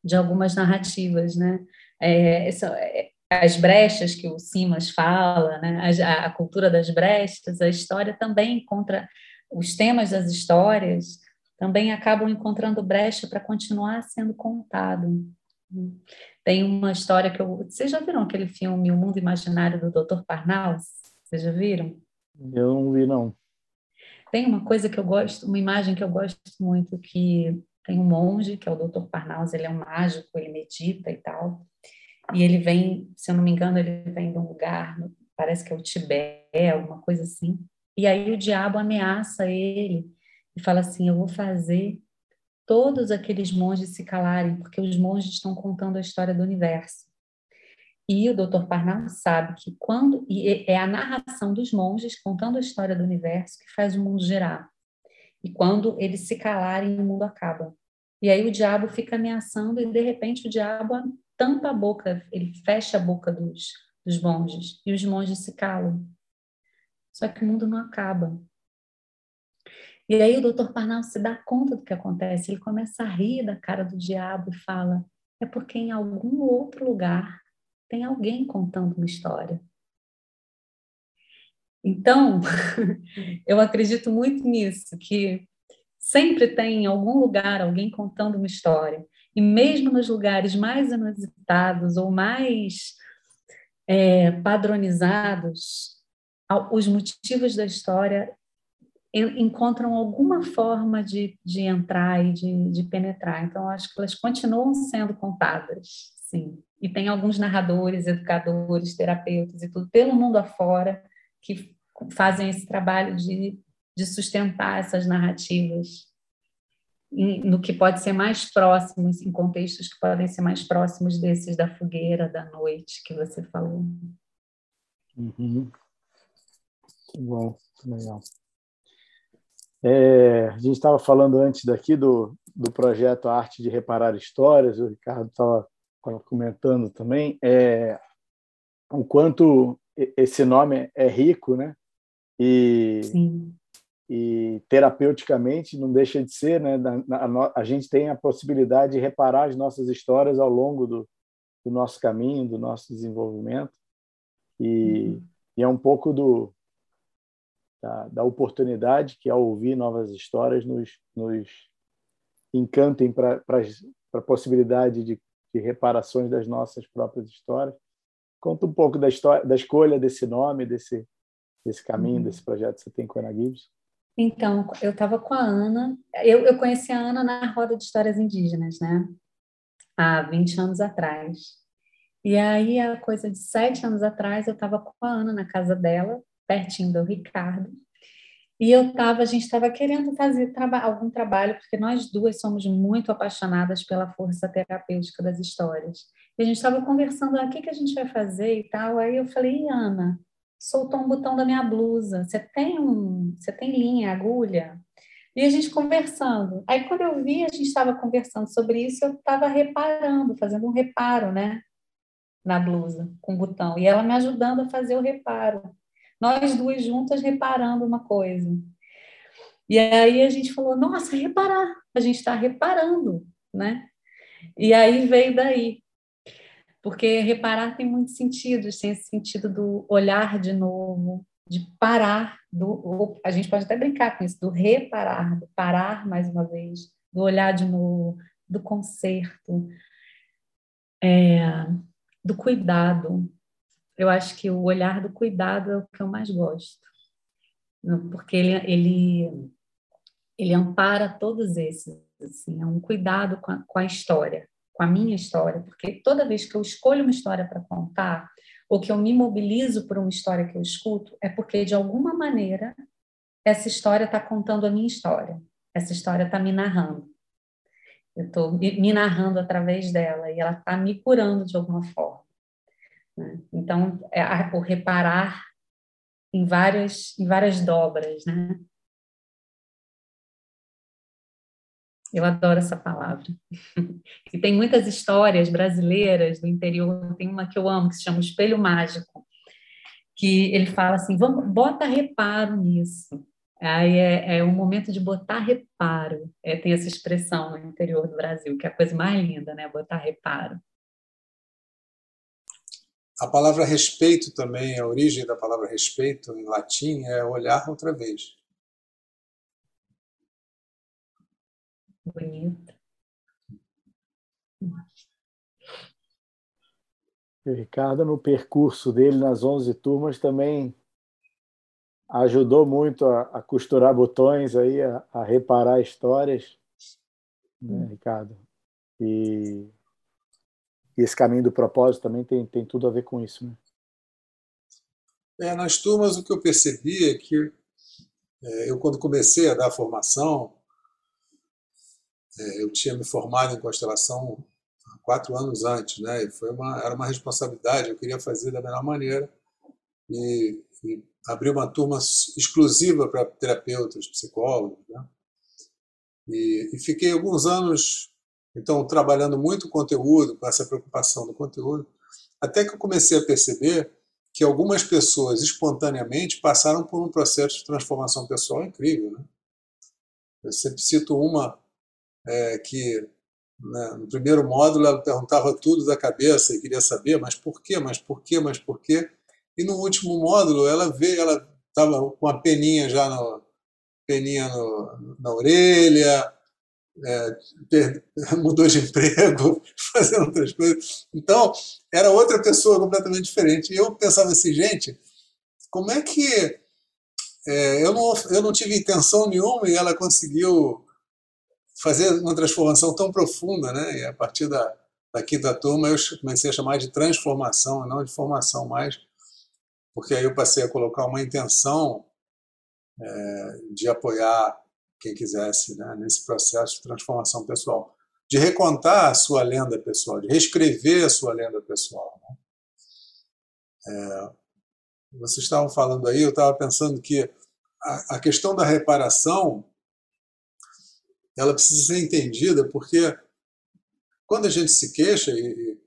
de algumas narrativas, né? É, é, as brechas que o Simas fala, né? A, a, cultura das brechas, a história também encontra os temas das histórias também acabam encontrando brecha para continuar sendo contado. Tem uma história que eu. Vocês já viram aquele filme O Mundo Imaginário do Dr. Parnaus? Vocês já viram? Eu não vi, não. Tem uma coisa que eu gosto, uma imagem que eu gosto muito, que tem um monge, que é o Dr. Parnaus, ele é um mágico, ele medita e tal, e ele vem, se eu não me engano, ele vem de um lugar, parece que é o Tibete, alguma coisa assim, e aí o diabo ameaça ele e fala assim, eu vou fazer todos aqueles monges se calarem, porque os monges estão contando a história do universo. E o Dr. Parnell sabe que quando e é a narração dos monges contando a história do universo que faz o mundo girar. E quando eles se calarem, o mundo acaba. E aí o diabo fica ameaçando e de repente o diabo tampa a boca, ele fecha a boca dos, dos monges e os monges se calam. Só que o mundo não acaba. E aí o Dr. Parnell se dá conta do que acontece, ele começa a rir da cara do diabo e fala: é porque em algum outro lugar tem alguém contando uma história. Então, eu acredito muito nisso, que sempre tem em algum lugar alguém contando uma história. E mesmo nos lugares mais inusitados ou mais é, padronizados, os motivos da história encontram alguma forma de, de entrar e de, de penetrar. Então, acho que elas continuam sendo contadas, sim. E tem alguns narradores, educadores, terapeutas e tudo pelo mundo afora que fazem esse trabalho de, de sustentar essas narrativas no que pode ser mais próximo, em contextos que podem ser mais próximos desses da fogueira, da noite que você falou. Uhum. Bom, legal. É, a gente estava falando antes daqui do, do projeto Arte de Reparar Histórias, o Ricardo estava comentando também, é, o quanto esse nome é rico, né? E, Sim. e terapeuticamente não deixa de ser, né? A, a, gente tem a possibilidade de reparar as nossas histórias ao longo do, do nosso caminho, do nosso desenvolvimento. E, uhum. e é um pouco do, da, da oportunidade que, ao ouvir novas histórias, nos, nos encantem para a possibilidade de, de reparações das nossas próprias histórias. Conta um pouco da história, da escolha desse nome, desse desse caminho, uhum. desse projeto que você tem com a Ana Gibbs? Então, eu estava com a Ana, eu, eu conheci a Ana na roda de histórias indígenas, né? Há 20 anos atrás. E aí, a coisa de sete anos atrás, eu estava com a Ana na casa dela, pertinho do Ricardo. E eu tava, a gente estava querendo fazer traba algum trabalho, porque nós duas somos muito apaixonadas pela força terapêutica das histórias. E a gente estava conversando, ah, o que, que a gente vai fazer e tal. Aí eu falei, Ana, soltou um botão da minha blusa. Você tem um, você tem linha, agulha? E a gente conversando. Aí quando eu vi, a gente estava conversando sobre isso, eu estava reparando, fazendo um reparo, né, na blusa com o botão. E ela me ajudando a fazer o reparo nós duas juntas reparando uma coisa. E aí a gente falou, nossa, reparar, a gente está reparando, né? E aí veio daí, porque reparar tem muitos sentidos, tem esse sentido do olhar de novo, de parar, do, a gente pode até brincar com isso, do reparar, do parar mais uma vez, do olhar de novo, do conserto, é, do cuidado, eu acho que o olhar do cuidado é o que eu mais gosto, porque ele, ele, ele ampara todos esses, assim, é um cuidado com a, com a história, com a minha história, porque toda vez que eu escolho uma história para contar, ou que eu me mobilizo por uma história que eu escuto, é porque, de alguma maneira, essa história está contando a minha história, essa história está me narrando. Eu estou me narrando através dela e ela está me curando de alguma forma. Né? Então, é o reparar em várias, em várias dobras, né? Eu adoro essa palavra. e tem muitas histórias brasileiras do interior. Tem uma que eu amo que se chama Espelho Mágico, que ele fala assim: Vamos, bota reparo nisso. Aí é, é um momento de botar reparo. É, tem essa expressão no interior do Brasil, que é a coisa mais linda, né? Botar reparo. A palavra respeito também, a origem da palavra respeito em latim é olhar outra vez. Bonito. O Ricardo, no percurso dele nas 11 turmas, também ajudou muito a, a costurar botões, aí, a, a reparar histórias, né, Ricardo? E e esse caminho do propósito também tem, tem tudo a ver com isso. Né? É, nas turmas, o que eu percebi é que é, eu, quando comecei a dar a formação, eu tinha me formado em constelação quatro anos antes, né? E foi uma, era uma responsabilidade, eu queria fazer da melhor maneira. E, e abri uma turma exclusiva para terapeutas, psicólogos, né? E, e fiquei alguns anos então, trabalhando muito conteúdo, com essa preocupação do conteúdo, até que eu comecei a perceber que algumas pessoas espontaneamente passaram por um processo de transformação pessoal incrível. Né? Eu sempre cito uma é, que, né, no primeiro módulo, ela perguntava tudo da cabeça e queria saber, mas por quê, mas por quê, mas por quê? E no último módulo, ela veio, ela estava com a peninha já no, peninha no, na orelha, é, mudou de emprego, fazendo outras coisas. Então, era outra pessoa completamente diferente. E eu pensava assim, gente, como é que é, eu, não, eu não tive intenção nenhuma e ela conseguiu fazer uma transformação tão profunda, né? E a partir da, da quinta turma eu comecei a chamar de transformação, não de formação mais, porque aí eu passei a colocar uma intenção é, de apoiar quem quisesse né, nesse processo de transformação pessoal, de recontar a sua lenda pessoal, de reescrever a sua lenda pessoal. Né? É, vocês estavam falando aí, eu estava pensando que a, a questão da reparação ela precisa ser entendida porque quando a gente se queixa e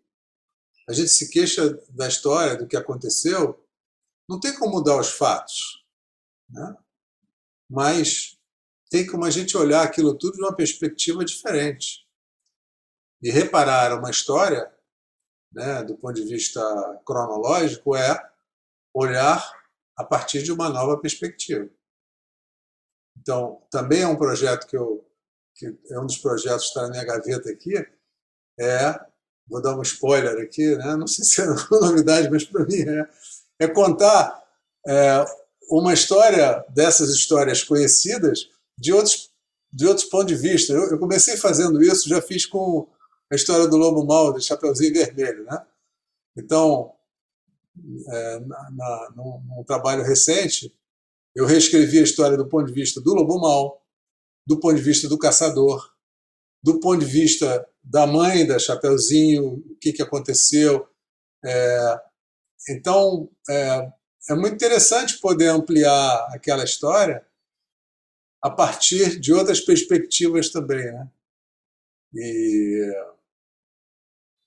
a gente se queixa da história do que aconteceu, não tem como mudar os fatos, né? Mas tem como a gente olhar aquilo tudo de uma perspectiva diferente. E reparar uma história, né, do ponto de vista cronológico, é olhar a partir de uma nova perspectiva. Então, também é um projeto que eu que é um dos projetos que está na minha gaveta aqui, é, vou dar um spoiler aqui, né? não sei se é novidade, mas para mim é, é contar é, uma história dessas histórias conhecidas de outros, de outros pontos de vista. Eu, eu, comecei fazendo isso, já fiz com a história do Lobo Mal, do Chapeuzinho Vermelho. Né? Então, é, na, na, num, num trabalho recente, eu reescrevi a história do ponto de vista do Lobo Mal, do ponto de vista do caçador, do ponto de vista da mãe da Chapeuzinho, o que, que aconteceu. É, então, é, é muito interessante poder ampliar aquela história a partir de outras perspectivas também, né? E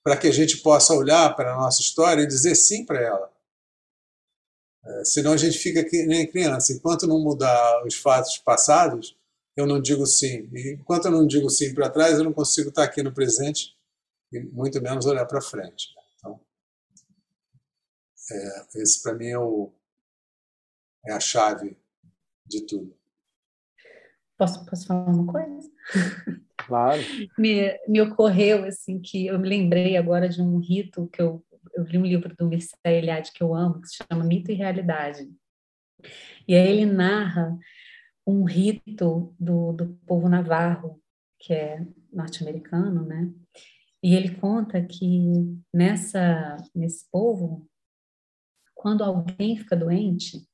para que a gente possa olhar para a nossa história e dizer sim para ela. É, senão a gente fica que nem criança. Enquanto não mudar os fatos passados, eu não digo sim. E enquanto eu não digo sim para trás, eu não consigo estar aqui no presente e muito menos olhar para frente. Então, é, esse para mim é, o, é a chave de tudo. Posso, posso falar uma coisa? Claro. me, me ocorreu assim que eu me lembrei agora de um rito que eu, eu li um livro do Mircea Eliade que eu amo, que se chama Mito e Realidade. E aí ele narra um rito do, do povo navarro, que é norte-americano, né? E ele conta que nessa nesse povo, quando alguém fica doente,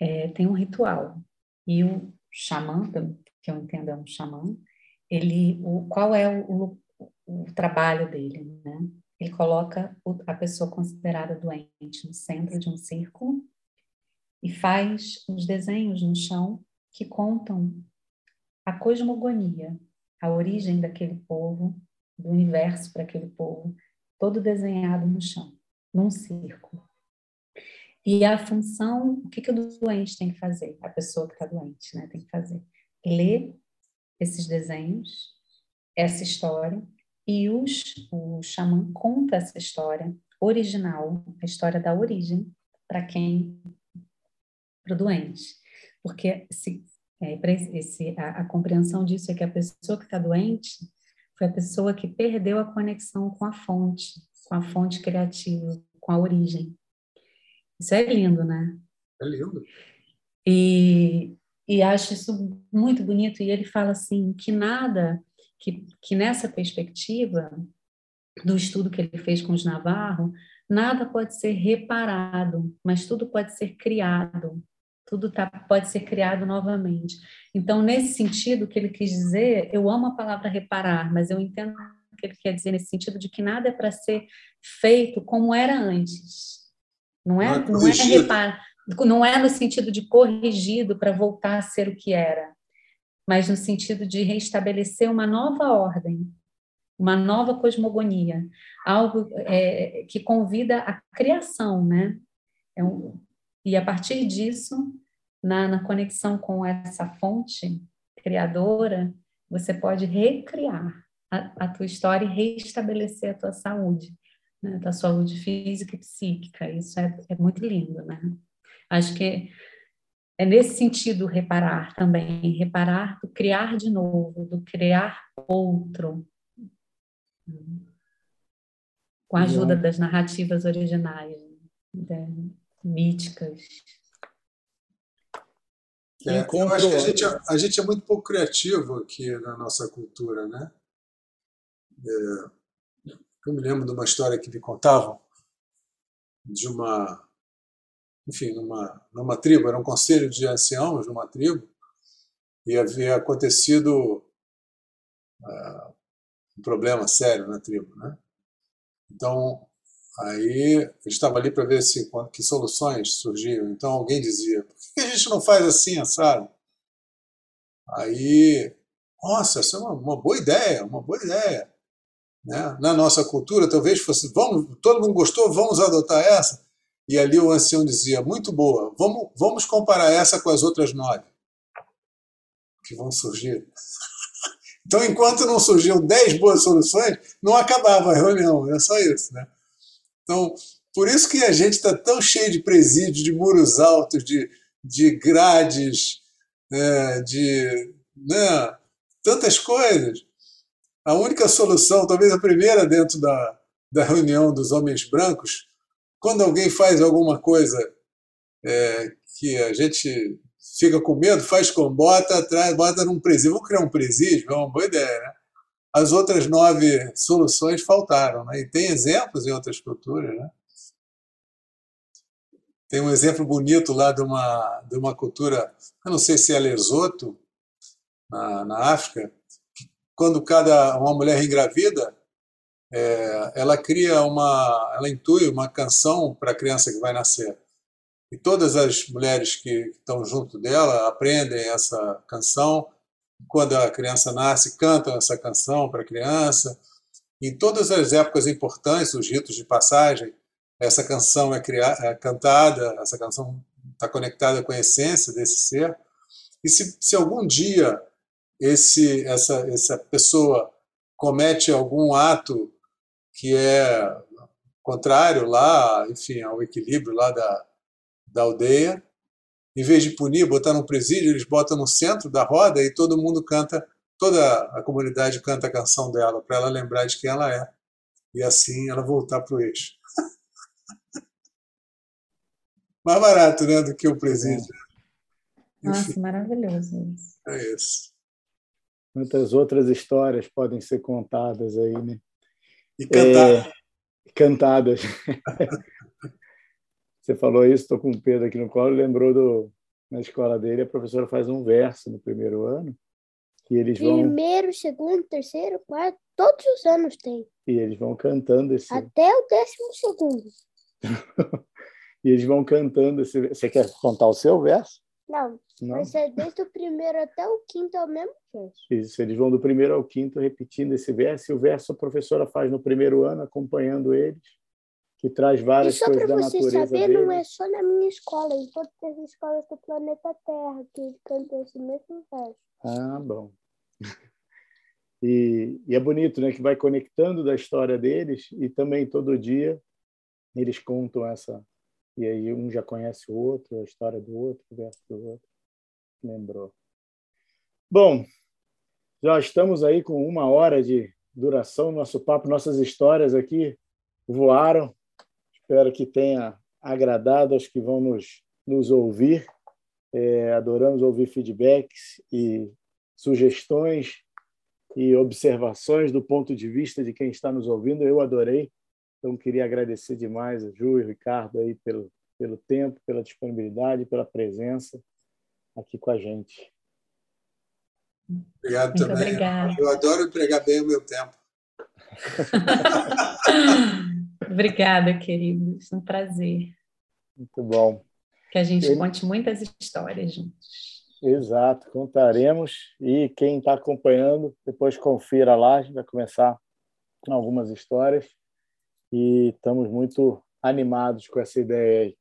é, tem um ritual. E o xamã, que eu entendo é um xamã, ele, o, qual é o, o, o trabalho dele, né? Ele coloca a pessoa considerada doente no centro de um círculo e faz os desenhos no chão que contam a cosmogonia, a origem daquele povo, do universo para aquele povo, todo desenhado no chão, num círculo. E a função, o que, que o doente tem que fazer? A pessoa que está doente né, tem que fazer? Ler esses desenhos, essa história, e os, o xamã conta essa história original, a história da origem, para quem para o doente. Porque se, é, esse, a, a, compreensão disso é que a pessoa que está doente foi a pessoa que perdeu a conexão com a fonte, com a fonte criativa, com a origem. Isso é lindo, né? É lindo. E, e acho isso muito bonito. E ele fala assim que nada, que, que nessa perspectiva do estudo que ele fez com os Navarro, nada pode ser reparado, mas tudo pode ser criado tudo tá, pode ser criado novamente. Então, nesse sentido, o que ele quis dizer, eu amo a palavra reparar, mas eu entendo o que ele quer dizer nesse sentido de que nada é para ser feito como era antes. Não é, não, é, é reparar, não é no sentido de corrigido para voltar a ser o que era, mas no sentido de restabelecer uma nova ordem, uma nova cosmogonia, algo é, que convida à criação, né? É um, e a partir disso, na, na conexão com essa fonte criadora, você pode recriar a, a tua história e restabelecer a tua saúde, né? a tua saúde física e psíquica. Isso é, é muito lindo, né? Acho que é nesse sentido reparar também, reparar do criar de novo, do criar outro, com a ajuda das narrativas originais, né, míticas. É, eu acho que a gente, é, a gente é muito pouco criativo aqui na nossa cultura, né? É, eu me lembro de uma história que me contavam de uma enfim, numa, numa tribo, era um conselho de anciãos numa tribo, e havia acontecido uh, um problema sério na tribo. Né? Então, aí eu estava ali para ver se, que soluções surgiam. Então, alguém dizia: por que a gente não faz assim, sabe? Aí, nossa, essa é uma, uma boa ideia, uma boa ideia. Né? Na nossa cultura, talvez fosse: vamos, todo mundo gostou, vamos adotar essa. E ali o ancião dizia: muito boa, vamos, vamos comparar essa com as outras nove que vão surgir. Então, enquanto não surgiam dez boas soluções, não acabava a reunião, era só isso. Né? Então, por isso que a gente está tão cheio de presídios, de muros altos, de, de grades, né, de né, tantas coisas. A única solução, talvez a primeira dentro da, da reunião dos homens brancos, quando alguém faz alguma coisa é, que a gente fica com medo, faz com bota atrás, bota num presídio. Vamos criar um presídio, é uma boa ideia, né? As outras nove soluções faltaram, né? E tem exemplos em outras culturas, né? Tem um exemplo bonito lá de uma, de uma cultura, eu não sei se é Lesoto, na, na África, quando cada uma mulher engravida, é, ela cria uma, ela intui uma canção para a criança que vai nascer. E todas as mulheres que estão junto dela aprendem essa canção. Quando a criança nasce, cantam essa canção para a criança. Em todas as épocas importantes, os ritos de passagem, essa canção é, criada, é cantada, essa canção está conectada com a essência desse ser. E se, se algum dia esse, essa, essa pessoa comete algum ato que é contrário lá, enfim, ao equilíbrio lá da, da aldeia. Em vez de punir, botar no presídio, eles botam no centro da roda e todo mundo canta, toda a comunidade canta a canção dela, para ela lembrar de quem ela é. E assim ela voltar para o eixo. Mais barato, né, do que o presídio. Nossa, maravilhoso isso. É isso. Muitas outras histórias podem ser contadas aí, né? E cantar. É, cantadas. Você falou isso, estou com o Pedro aqui no colo, lembrou do na escola dele, a professora faz um verso no primeiro ano, que eles vão primeiro, segundo, terceiro, quarto, todos os anos tem. E eles vão cantando esse até o décimo segundo. e eles vão cantando esse. Você quer contar o seu verso? Não, Não. vai ser desde o primeiro até o quinto é o mesmo verso. Isso, eles vão do primeiro ao quinto repetindo esse verso, e o verso a professora faz no primeiro ano, acompanhando eles, que traz várias coisas da natureza. Só para você saber, não é só na minha escola, em todas as escolas do planeta Terra que eles cantam esse mesmo verso. Ah, bom. E, e, é bonito, né, que vai conectando da história deles e também todo dia eles contam essa e aí um já conhece o outro, a história do outro, o verso do outro. Lembrou. Bom, já estamos aí com uma hora de duração, nosso papo, nossas histórias aqui voaram. Espero que tenha agradado aos que vão nos, nos ouvir. É, adoramos ouvir feedbacks e sugestões e observações do ponto de vista de quem está nos ouvindo. Eu adorei. Então, queria agradecer demais a Ju e o Ricardo aí pelo, pelo tempo, pela disponibilidade, pela presença aqui com a gente. Obrigado Muito também. Obrigada. Eu adoro empregar bem o meu tempo. obrigada, queridos. Um prazer. Muito bom. Que a gente conte muitas histórias juntos. Exato, contaremos. E quem está acompanhando, depois confira lá, a gente vai começar algumas histórias e estamos muito animados com essa ideia aí.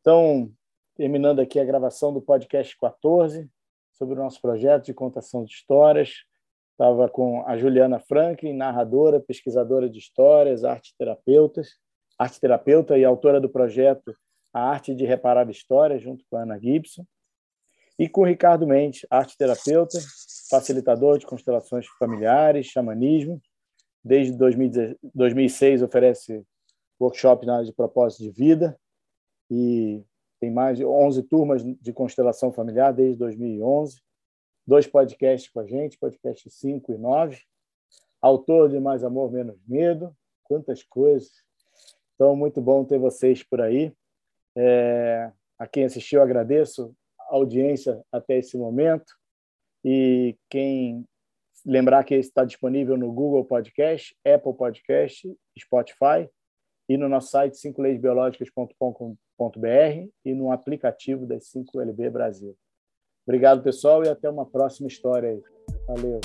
Então, terminando aqui a gravação do podcast 14 sobre o nosso projeto de contação de histórias. Estava com a Juliana Franklin, narradora, pesquisadora de histórias, arte terapeutas, arte terapeuta e autora do projeto A Arte de Reparar Histórias, junto com a Ana Gibson. E com o Ricardo Mendes, arte terapeuta, facilitador de constelações familiares, xamanismo. Desde 2006 oferece workshop na área de propósito de vida e tem mais de 11 turmas de constelação familiar desde 2011. Dois podcasts com a gente, podcast 5 e 9. Autor de Mais Amor, Menos Medo. Quantas coisas. Então, muito bom ter vocês por aí. É, a quem assistiu, agradeço a audiência até esse momento. E quem lembrar que está disponível no Google Podcast, Apple Podcast, Spotify e no nosso site 5leisbiológicas.com.br e no aplicativo das 5LB Brasil. Obrigado, pessoal, e até uma próxima história aí. Valeu.